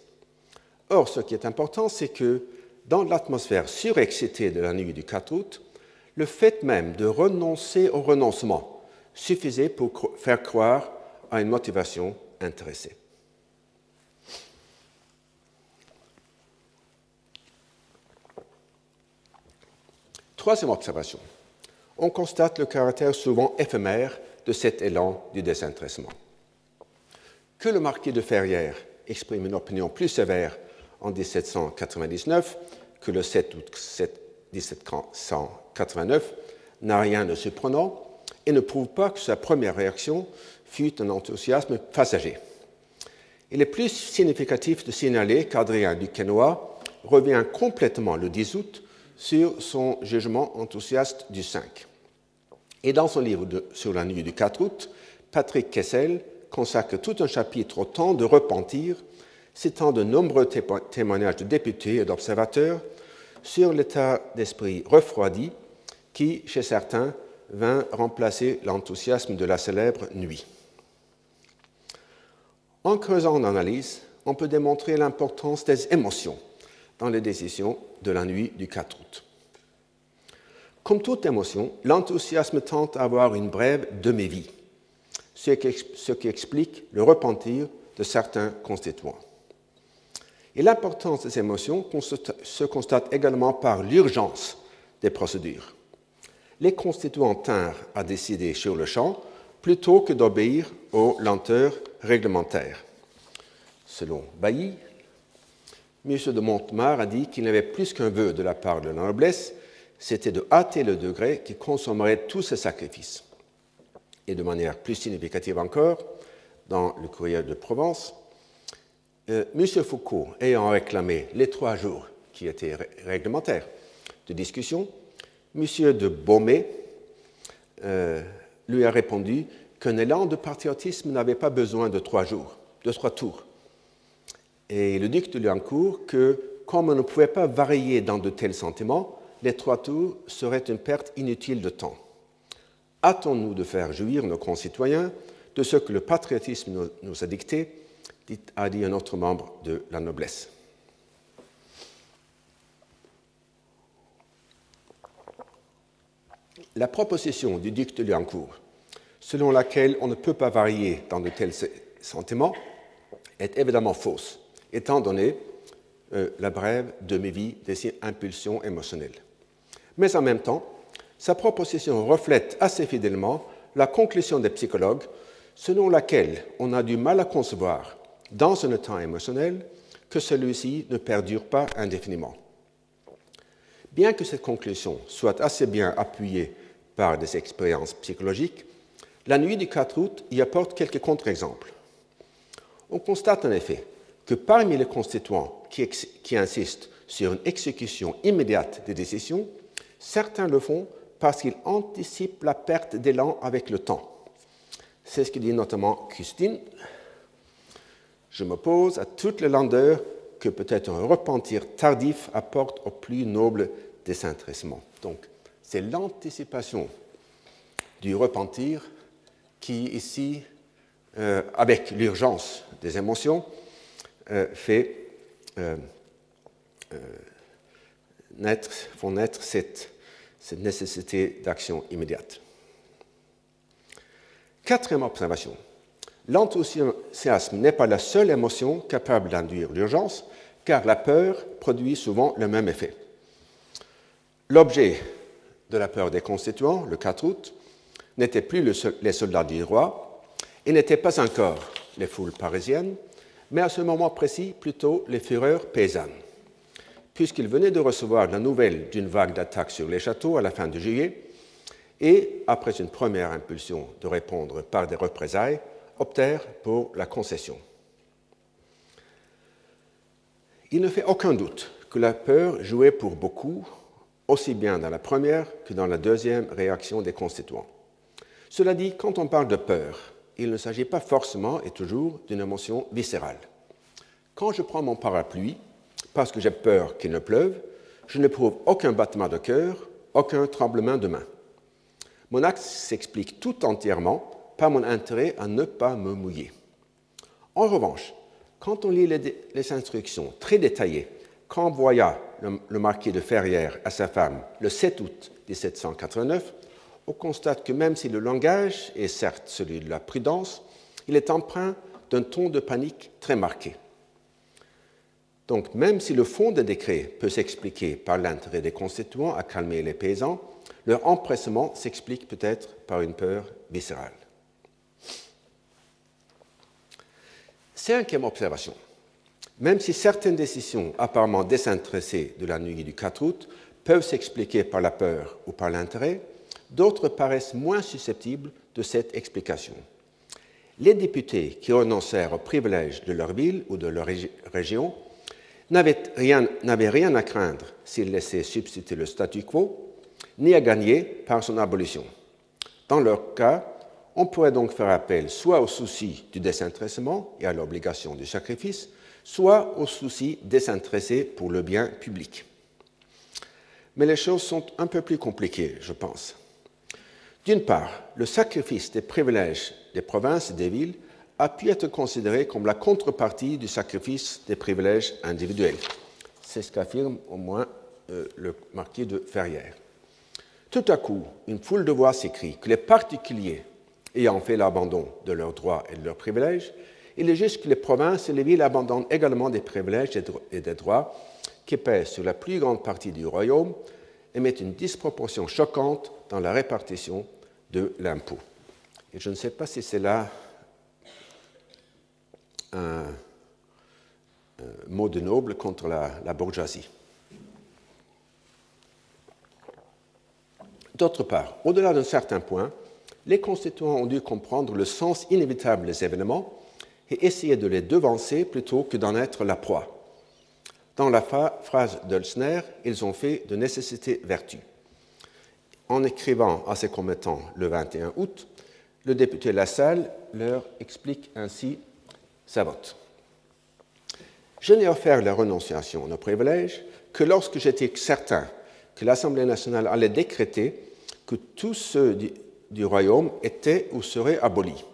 Or, ce qui est important, c'est que dans l'atmosphère surexcitée de la nuit du 4 août, le fait même de renoncer au renoncement suffisait pour faire croire à une motivation intéressée. Troisième observation. On constate le caractère souvent éphémère de cet élan du désintéressement. Que le marquis de Ferrières exprime une opinion plus sévère en 1799 que le 7 août 1789 n'a rien de surprenant et ne prouve pas que sa première réaction fut un enthousiasme passager. Il est plus significatif de signaler qu'Adrien Duquesnoy revient complètement le 10 août sur son jugement enthousiaste du 5. Et dans son livre sur la nuit du 4 août, Patrick Kessel consacre tout un chapitre au temps de repentir, citant de nombreux témoignages de députés et d'observateurs sur l'état d'esprit refroidi qui, chez certains, vint remplacer l'enthousiasme de la célèbre nuit. En creusant l'analyse, on peut démontrer l'importance des émotions dans les décisions de la nuit du 4 août. Comme toute émotion, l'enthousiasme tente à avoir une brève demi-vie, ce qui explique le repentir de certains constituants. Et l'importance des émotions se constate également par l'urgence des procédures. Les constituants tinrent à décider sur le champ plutôt que d'obéir aux lenteurs réglementaires. Selon Bailly, M. de Montemar a dit qu'il n'avait plus qu'un vœu de la part de la noblesse, c'était de hâter le degré qui consommerait tous ses sacrifices. Et de manière plus significative encore, dans le courrier de Provence, euh, M. Foucault ayant réclamé les trois jours qui étaient réglementaires de discussion, M. de Beaumet euh, lui a répondu qu'un élan de patriotisme n'avait pas besoin de trois jours, de trois tours et le duc de Liancourt que, comme on ne pouvait pas varier dans de tels sentiments, les trois tours seraient une perte inutile de temps. Hâtons-nous de faire jouir nos concitoyens de ce que le patriotisme nous a dicté, a dit un autre membre de la noblesse. La proposition du duc de Liancourt, selon laquelle on ne peut pas varier dans de tels sentiments, est évidemment fausse étant donné euh, la brève demi-vie des impulsions émotionnelles. Mais en même temps, sa proposition reflète assez fidèlement la conclusion des psychologues selon laquelle on a du mal à concevoir, dans un état émotionnel, que celui-ci ne perdure pas indéfiniment. Bien que cette conclusion soit assez bien appuyée par des expériences psychologiques, la nuit du 4 août y apporte quelques contre-exemples. On constate en effet que parmi les constituants qui, insistent sur une exécution immédiate des décisions, certains le font parce qu'ils anticipent la perte d'élan avec le temps. C'est ce que dit notamment Christine. Je m'oppose à toutes les landeurs que peut-être un repentir tardif apporte au plus noble désintéressement. Donc, c'est l'anticipation du repentir qui, ici, euh, avec l'urgence des émotions, fait euh, naître, font naître cette, cette nécessité d'action immédiate. Quatrième observation. L'enthousiasme n'est pas la seule émotion capable d'induire l'urgence, car la peur produit souvent le même effet. L'objet de la peur des constituants, le 4 août, n'était plus les soldats du roi et n'était pas encore les foules parisiennes, mais à ce moment précis plutôt les fureurs paysannes, puisqu'ils venaient de recevoir la nouvelle d'une vague d'attaques sur les châteaux à la fin de juillet et, après une première impulsion de répondre par des représailles, optèrent pour la concession. Il ne fait aucun doute que la peur jouait pour beaucoup, aussi bien dans la première que dans la deuxième réaction des constituants. Cela dit, quand on parle de peur, il ne s'agit pas forcément et toujours d'une émotion viscérale. Quand je prends mon parapluie, parce que j'ai peur qu'il ne pleuve, je n'éprouve aucun battement de cœur, aucun tremblement de main. Mon acte s'explique tout entièrement pas mon intérêt à ne pas me mouiller. En revanche, quand on lit les, instructions très détaillées qu'envoya le, le, marquis de Ferrières à sa femme le 7 août 1789, on constate que même si le langage est certes celui de la prudence, il est empreint d'un ton de panique très marqué. Donc même si le fond des décrets peut s'expliquer par l'intérêt des constituants à calmer les paysans, leur empressement s'explique peut-être par une peur viscérale. Cinquième observation. Même si certaines décisions apparemment désintéressées de la nuit du 4 août peuvent s'expliquer par la peur ou par l'intérêt, d'autres paraissent moins susceptibles de cette explication. Les députés qui renoncèrent aux privilèges de leur ville ou de leur région n'avaient rien, rien, à craindre s'ils laissaient subsister le statu quo, ni à gagner par son abolition. Dans leur cas, on pourrait donc faire appel soit au souci du désintéressement et à l'obligation du sacrifice, soit au souci désintéressé pour le bien public. Mais les choses sont un peu plus compliquées, je pense. D'une part, le sacrifice des privilèges des provinces et des villes a pu être considéré comme la contrepartie du sacrifice des privilèges individuels. C'est ce qu'affirme au moins euh, le marquis de Ferrières. Tout à coup, une foule de voix s'écrit que les particuliers ayant fait l'abandon de leurs droits et de leurs privilèges, il est juste que les provinces et les villes abandonnent également des privilèges et des droits qui pèsent sur la plus grande partie du royaume et mettent une disproportion choquante dans la répartition de l'impôt. Et je ne sais pas si c'est là un, mot de noble contre la bourgeoisie. D'autre part, au-delà d'un certain point, les constituants ont dû comprendre le sens inévitable des événements et essayer de les devancer plutôt que d'en être la proie. Dans la phrase d'Ölsner, ils ont fait de nécessité vertu. En écrivant à ses commettants le 21 août, le député Lassalle leur explique ainsi sa vote. Je n'ai offert la renonciation nos privilèges que lorsque j'étais certain que l'Assemblée nationale allait décréter que tous ceux du royaume était ou serait aboli.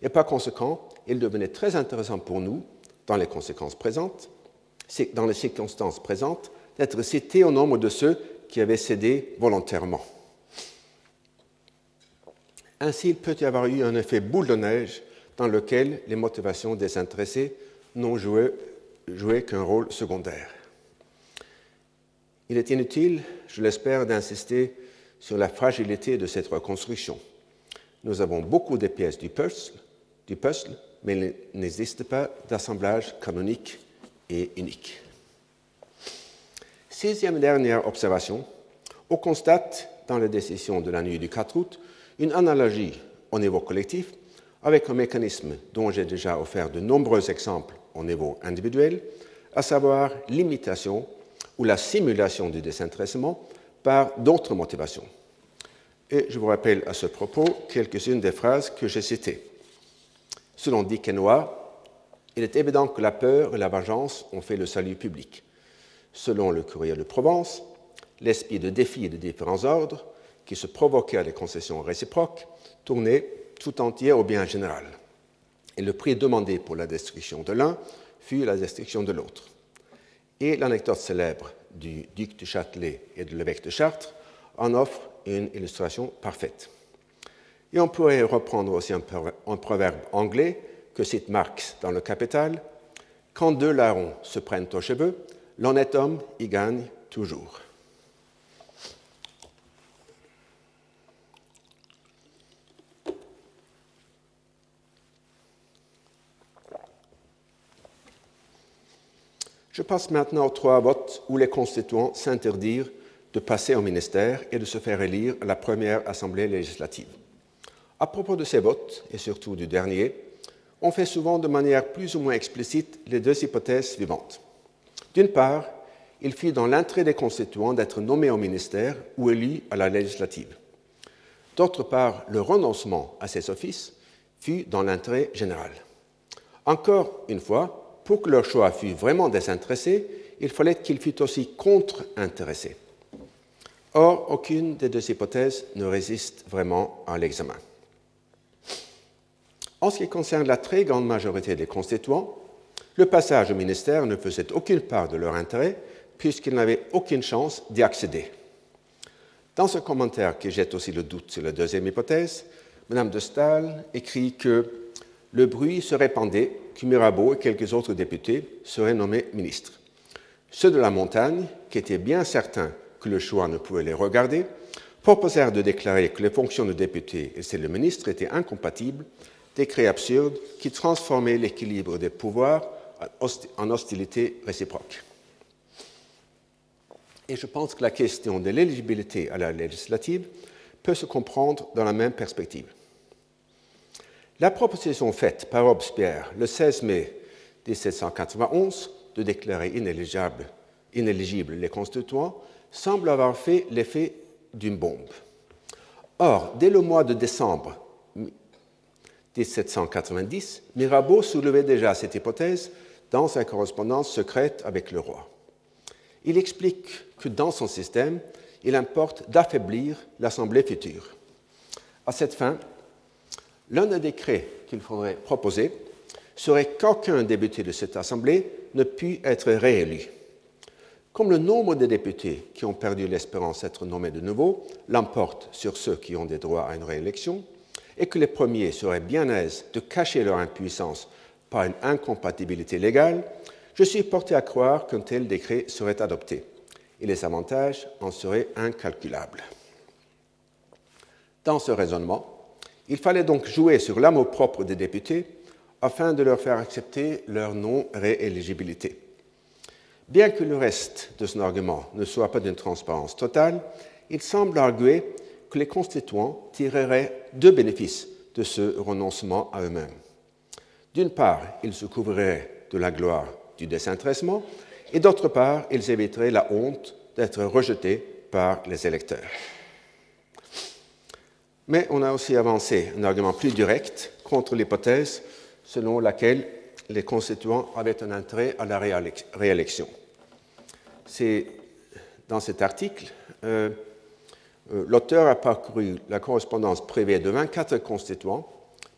Et par conséquent, il devenait très intéressant pour nous, dans les conséquences présentes, dans les circonstances présentes, d'être cité au nombre de ceux qui avaient cédé volontairement. Ainsi, il peut y avoir eu un effet boule de neige dans lequel les motivations désintéressées n'ont joué, joué qu'un rôle secondaire. Il est inutile, je l'espère, d'insister sur la fragilité de cette reconstruction. Nous avons beaucoup de pièces du puzzle, du puzzle mais il n'existe pas d'assemblage canonique et unique. Sixième dernière observation, on constate dans la décision de la nuit du 4 août une analogie au niveau collectif avec un mécanisme dont j'ai déjà offert de nombreux exemples au niveau individuel, à savoir l'imitation ou la simulation du désintéressement par d'autres motivations. Et je vous rappelle à ce propos quelques-unes des phrases que j'ai citées. Selon Dick il est évident que la peur et la vengeance ont fait le salut public. Selon le courrier de Provence, l'esprit de défi de différents ordres, qui se provoquait à des concessions réciproques, tournait tout entier au bien général. Et le prix demandé pour la destruction de l'un fut la destruction de l'autre. Et l'anecdote célèbre du duc du Châtelet et de l'évêque de Chartres en offre une illustration parfaite. Et on pourrait reprendre aussi un, proverbe anglais que cite Marx dans le Capital Quand deux larrons se prennent aux cheveux, l'honnête homme y gagne toujours. Je passe maintenant aux trois votes où les constituants s'interdirent de passer au ministère et de se faire élire à la première Assemblée législative. À propos de ces votes, et surtout du dernier, on fait souvent de manière plus ou moins explicite les deux hypothèses suivantes. D'une part, il fit dans l'intérêt des constituants d'être nommés au ministère ou élus à la législative. D'autre part, le renoncement à ces offices fut dans l'intérêt général. Encore une fois, pour que leur choix fût vraiment désintéressé, il fallait qu'il fût aussi contre-intéressé. Or, aucune des deux hypothèses ne résiste vraiment à l'examen. En ce qui concerne la très grande majorité des constituants, le passage au ministère ne faisait aucune part de leur intérêt puisqu'ils n'avaient aucune chance d'y accéder. Dans ce commentaire qui jette aussi le doute sur la deuxième hypothèse, Mme de Stahl écrit que le bruit se répandait que Mirabeau et quelques autres députés seraient nommés ministres. Ceux de la montagne, qui étaient bien certains que le choix ne pouvait les regarder, proposèrent de déclarer que les fonctions de député et celles de ministre étaient incompatibles, décret absurde qui transformait l'équilibre des pouvoirs en hostilité réciproque. Et je pense que la question de l'éligibilité à la législative peut se comprendre dans la même perspective. La proposition faite par Robespierre le 16 mai 1791 de déclarer inéligibles les constituants semble avoir fait l'effet d'une bombe. Or, dès le mois de décembre 1790, Mirabeau soulevait déjà cette hypothèse dans sa correspondance secrète avec le roi. Il explique que dans son système, il importe d'affaiblir l'Assemblée future. À cette fin, L'un des décrets qu'il faudrait proposer serait qu'aucun député de cette Assemblée ne puisse être réélu. Comme le nombre de députés qui ont perdu l'espérance d'être nommés de nouveau l'emporte sur ceux qui ont des droits à une réélection, et que les premiers seraient bien aises de cacher leur impuissance par une incompatibilité légale, je suis porté à croire qu'un tel décret serait adopté, et les avantages en seraient incalculables. Dans ce raisonnement, il fallait donc jouer sur l'amour propre des députés afin de leur faire accepter leur non-rééligibilité. Bien que le reste de son argument ne soit pas d'une transparence totale, il semble arguer que les constituants tireraient deux bénéfices de ce renoncement à eux-mêmes. D'une part, ils se couvriraient de la gloire du désintéressement, et d'autre part, ils éviteraient la honte d'être rejetés par les électeurs. Mais on a aussi avancé un argument plus direct contre l'hypothèse selon laquelle les constituants avaient un intérêt à la réélection. C'est dans cet article, euh, l'auteur a parcouru la correspondance privée de 24 constituants,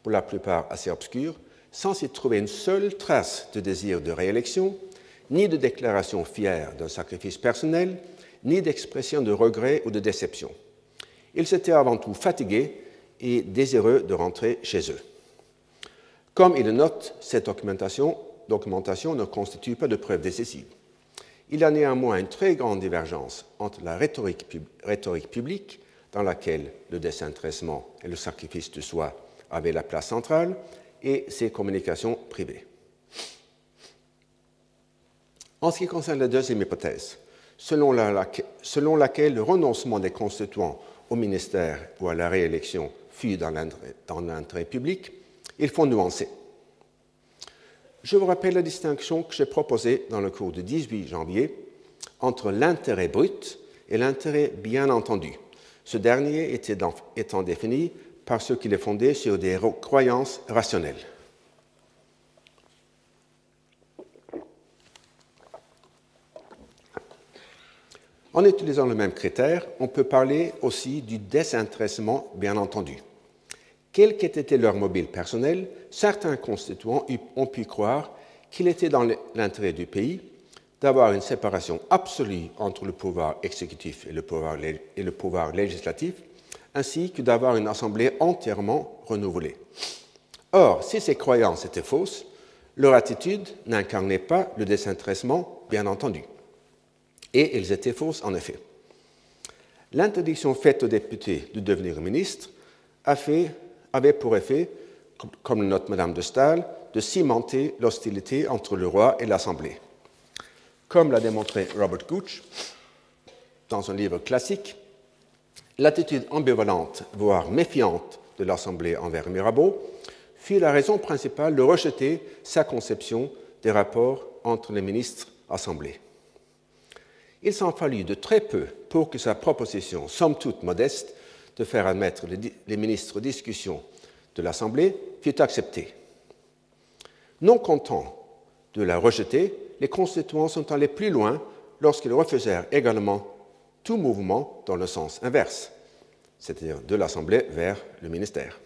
pour la plupart assez obscurs, sans y trouver une seule trace de désir de réélection, ni de déclaration fière d'un sacrifice personnel, ni d'expression de regret ou de déception. Ils étaient avant tout fatigués et désireux de rentrer chez eux. Comme il le note, cette documentation, documentation ne constitue pas de preuve décisive. Il y a néanmoins une très grande divergence entre la rhétorique, publique, dans laquelle le désintéressement et le sacrifice de soi avaient la place centrale, et ses communications privées. En ce qui concerne la deuxième hypothèse, selon, laquelle le renoncement des constituants au ministère ou à la réélection fut dans l'intérêt public, il faut nuancer. Je vous rappelle la distinction que j'ai proposée dans le cours du 18 janvier entre l'intérêt brut et l'intérêt bien entendu, ce dernier étant défini par ce qu'il est fondé sur des croyances rationnelles. En utilisant le même critère, on peut parler aussi du désintéressement, bien entendu. Quel qu'ait été leur mobile personnel, certains constituants ont pu croire qu'il était dans l'intérêt du pays d'avoir une séparation absolue entre le pouvoir exécutif et le pouvoir, et le pouvoir législatif, ainsi que d'avoir une assemblée entièrement renouvelée. Or, si ces croyances étaient fausses, leur attitude n'incarnait pas le désintéressement, bien entendu. Et elles étaient fausses, en effet. L'interdiction faite aux députés de devenir ministres avait pour effet, comme le note Madame de Staël, de cimenter l'hostilité entre le roi et l'Assemblée. Comme l'a démontré Robert Gooch dans un livre classique, l'attitude ambivalente, voire méfiante de l'Assemblée envers Mirabeau fut la raison principale de rejeter sa conception des rapports entre les ministres assemblés. Il s'en fallut de très peu pour que sa proposition, somme toute modeste, de faire admettre les ministres aux discussions de l'Assemblée fut acceptée. Non contents de la rejeter, les constituants sont allés plus loin lorsqu'ils refusèrent également tout mouvement dans le sens inverse, c'est-à-dire de l'Assemblée vers le ministère.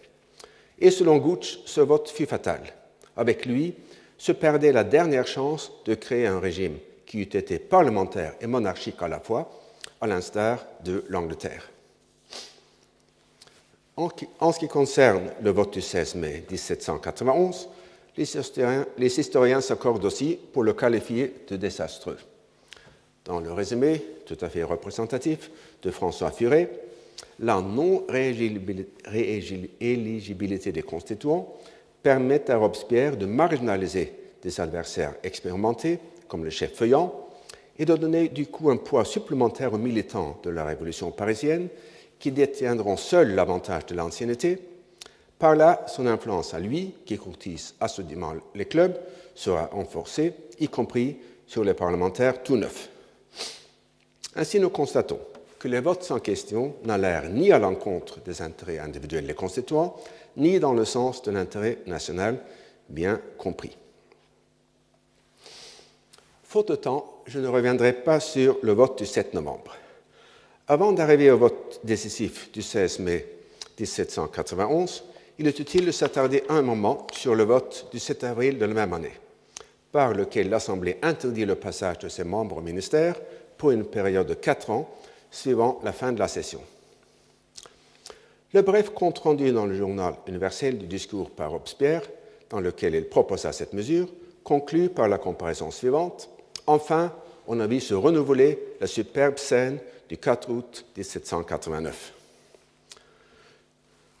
Et selon Gooch, ce vote fut fatal. Avec lui, se perdait la dernière chance de créer un régime qui eût été parlementaire et monarchique à la fois, à l'instar de l'Angleterre. En, ce qui concerne le vote du 16 mai 1791, les historiens, s'accordent aussi pour le qualifier de désastreux. Dans le résumé tout à fait représentatif de François Furet, la non-rééligibilité des constituants permet à Robespierre de marginaliser des adversaires expérimentés, comme le chef Feuillant, et de donner du coup un poids supplémentaire aux militants de la Révolution parisienne qui détiendront seuls l'avantage de l'ancienneté par là, son influence à lui, qui courtise assidûment les clubs, sera renforcée, y compris sur les parlementaires tout neufs. Ainsi, nous constatons que les votes sans question n'allèrent ni à l'encontre des intérêts individuels des constituants, ni dans le sens de l'intérêt national bien compris. Faute de temps, je ne reviendrai pas sur le vote du 7 novembre. Avant d'arriver au vote décisif du 16 mai 1791, il est utile de s'attarder un moment sur le vote du 7 avril de la même année, par lequel l'Assemblée interdit le passage de ses membres au ministère pour une période de quatre ans suivant la fin de la session. Le bref compte rendu dans le journal universel du discours par Robespierre, dans lequel il proposa cette mesure, conclut par la comparaison suivante. Enfin, on a vu se renouveler la superbe scène du 4 août 1789.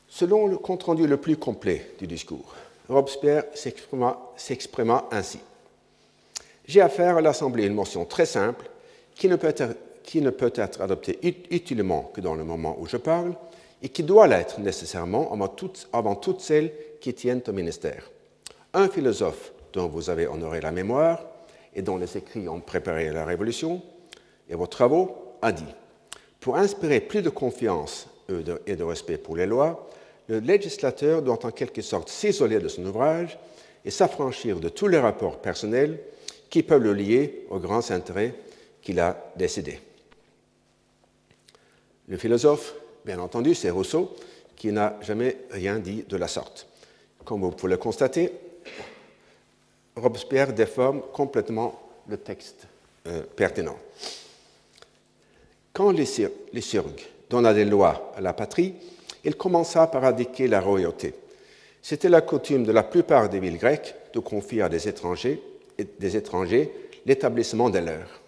Selon le compte-rendu le plus complet du discours, Robespierre s'exprima ainsi. J'ai affaire à l'Assemblée une motion très simple qui ne, peut être, adoptée utilement que dans le moment où je parle et qui doit l'être nécessairement avant toutes celles qui tiennent au ministère. Un philosophe dont vous avez honoré la mémoire et dont les écrits ont préparé la Révolution et vos travaux a dit Pour inspirer plus de confiance et de respect pour les lois, le législateur doit en quelque sorte s'isoler de son ouvrage et s'affranchir de tous les rapports personnels qui peuvent le lier aux grands intérêts qu'il a décidés. Le philosophe, bien entendu, c'est Rousseau, qui n'a jamais rien dit de la sorte. Comme vous pouvez le constater, Robespierre déforme complètement le texte euh, pertinent. Quand les, surgues donnent des lois à la patrie, il commença par indiquer la royauté. C'était la coutume de la plupart des villes grecques de confier à des étrangers, des étrangers l'établissement des leurs.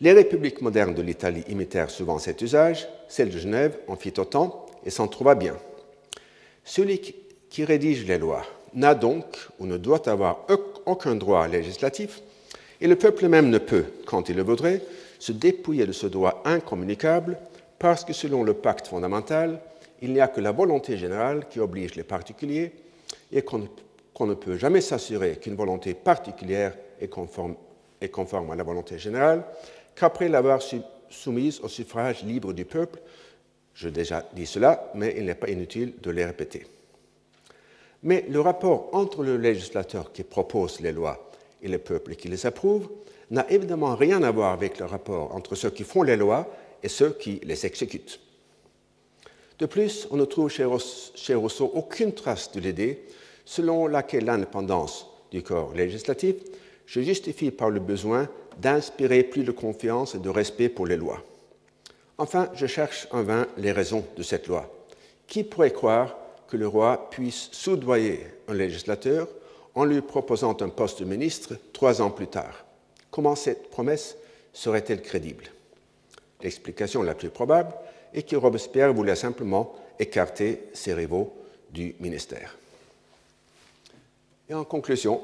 Les républiques modernes de l'Italie imitèrent souvent cet usage, celle de Genève en fit autant et s'en trouva bien. Celui qui rédige les lois n'a donc ou ne doit avoir aucun droit législatif Et le peuple même ne peut, quand il le voudrait, se dépouiller de ce droit incommunicable parce que selon le pacte fondamental, il n'y a que la volonté générale qui oblige les particuliers et qu'on ne peut jamais s'assurer qu'une volonté particulière est conforme, est conforme, à la volonté générale qu'après l'avoir soumise au suffrage libre du peuple. Je déjà dit cela, mais il n'est pas inutile de les répéter. Mais le rapport entre le législateur qui propose les lois et le peuple qui les approuve n'a évidemment rien à voir avec le rapport entre ceux qui font les lois et ceux qui les exécutent. De plus, on ne trouve chez Rousseau aucune trace de l'idée selon laquelle l'indépendance du corps législatif se justifie par le besoin d'inspirer plus de confiance et de respect pour les lois. Enfin, je cherche en vain les raisons de cette loi. Qui pourrait croire que le roi puisse soudoyer un législateur en lui proposant un poste de ministre trois ans plus tard? Comment cette promesse serait-elle crédible? L'explication la plus probable est que Robespierre voulait simplement écarter ses rivaux du ministère. Et en conclusion,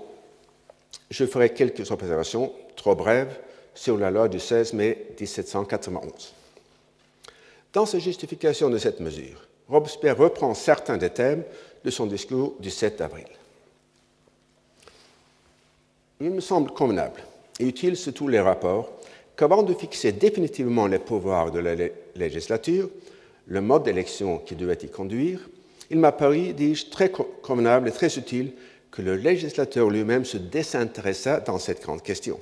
je ferai quelques observations trop brèves sur la loi du 16 mai 1791. Dans sa justification de cette mesure, Robespierre reprend certains des thèmes de son discours du 7 avril. Il me semble convenable et utile sur tous les rapports qu'avant de fixer définitivement les pouvoirs de la législature, le mode d'élection qui devait y conduire, il m'a paru, dis-je, très convenable et très utile que le législateur lui-même se désintéressât dans cette grande question.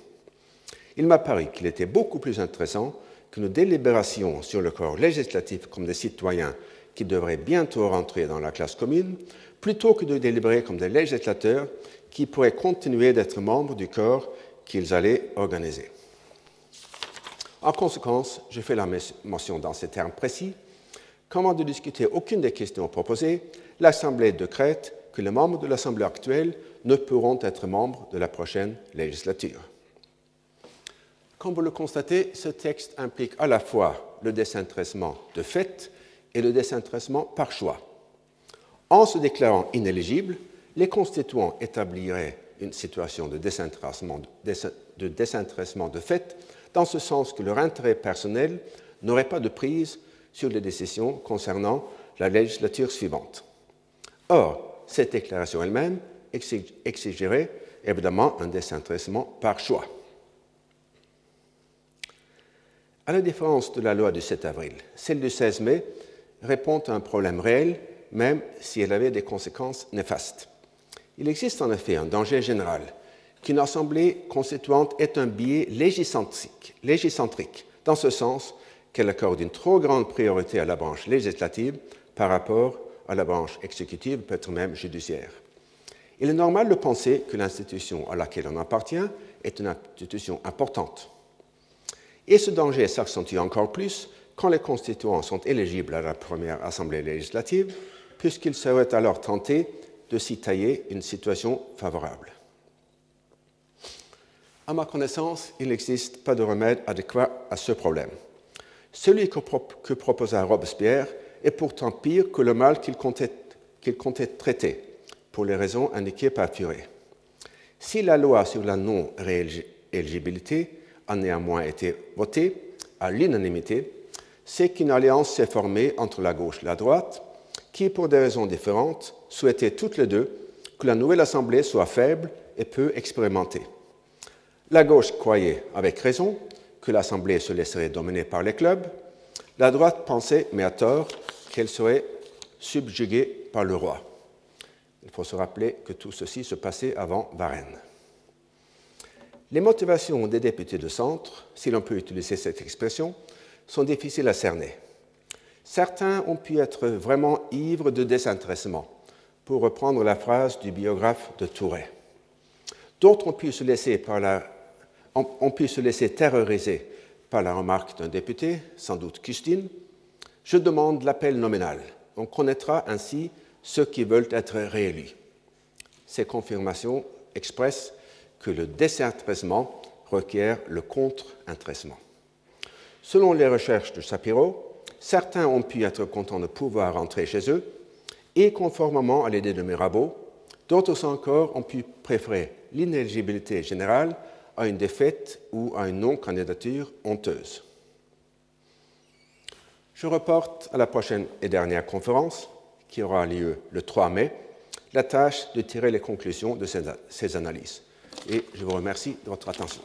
Il m'a paru qu'il était beaucoup plus intéressant que nos délibérations sur le corps législatif comme des citoyens qui devraient bientôt rentrer dans la classe commune, plutôt que de délibérer comme des législateurs qui pourraient continuer d'être membres du corps qu'ils allaient organiser. En conséquence, je fais la mention dans ces termes précis. Comment de discuter aucune des questions proposées, l'Assemblée décrète que les membres de l'Assemblée actuelle ne pourront être membres de la prochaine législature. Comme vous le constatez, ce texte implique à la fois le désintéressement de fait et le désintéressement par choix. En se déclarant inéligible, les constituants établiraient une situation de désintéressement de, fait, dans ce sens que leur intérêt personnel n'aurait pas de prise sur les décisions concernant la législature suivante. Or, cette déclaration elle-même exigerait évidemment un désintéressement par choix. À la différence de la loi du 7 avril, celle du 16 mai répond à un problème réel, même si elle avait des conséquences néfastes. Il existe en effet un danger général qu'une assemblée constituante est un biais légicentrique, légicentrique dans ce sens qu'elle accorde une trop grande priorité à la branche législative par rapport à la branche exécutive, peut-être même judiciaire. Il est normal de penser que l'institution à laquelle on appartient est une institution importante. Et ce danger s'accentue encore plus quand les constituants sont éligibles à la première assemblée législative, puisqu'ils seraient alors tentés de s'y tailler une situation favorable. À ma connaissance, il n'existe pas de remède adéquat à ce problème. Celui que, proposa Robespierre est pourtant pire que le mal qu'il comptait, traiter, pour les raisons indiquées par Furet. Si la loi sur la non-éligibilité a néanmoins été votée à l'unanimité, c'est qu'une alliance s'est formée entre la gauche et la droite, qui, pour des raisons différentes, souhaitaient toutes les deux que la nouvelle Assemblée soit faible et peu expérimentée. La gauche croyait, avec raison, que l'Assemblée se laisserait dominer par les clubs. La droite pensait, mais à tort, qu'elle serait subjuguée par le roi. Il faut se rappeler que tout ceci se passait avant Varennes. Les motivations des députés de centre, si l'on peut utiliser cette expression, sont difficiles à cerner. Certains ont pu être vraiment ivres de désintéressement, pour reprendre la phrase du biographe de Touret. D'autres ont pu se laisser pu se laisser terroriser par la remarque d'un député, sans doute Custine, je demande l'appel nominal. On connaîtra ainsi ceux qui veulent être réélus. Ces confirmations expressent que le désintéressement requiert le contre-intéressement. Selon les recherches de Shapiro, certains ont pu être contents de pouvoir rentrer chez eux, et conformément à l'idée de Mirabeau, d'autres encore ont pu préférer l'inéligibilité générale à une défaite ou à une non-candidature honteuse. Je reporte à la prochaine et dernière conférence, qui aura lieu le 3 mai, la tâche de tirer les conclusions de ces analyses. Et je vous remercie de votre attention.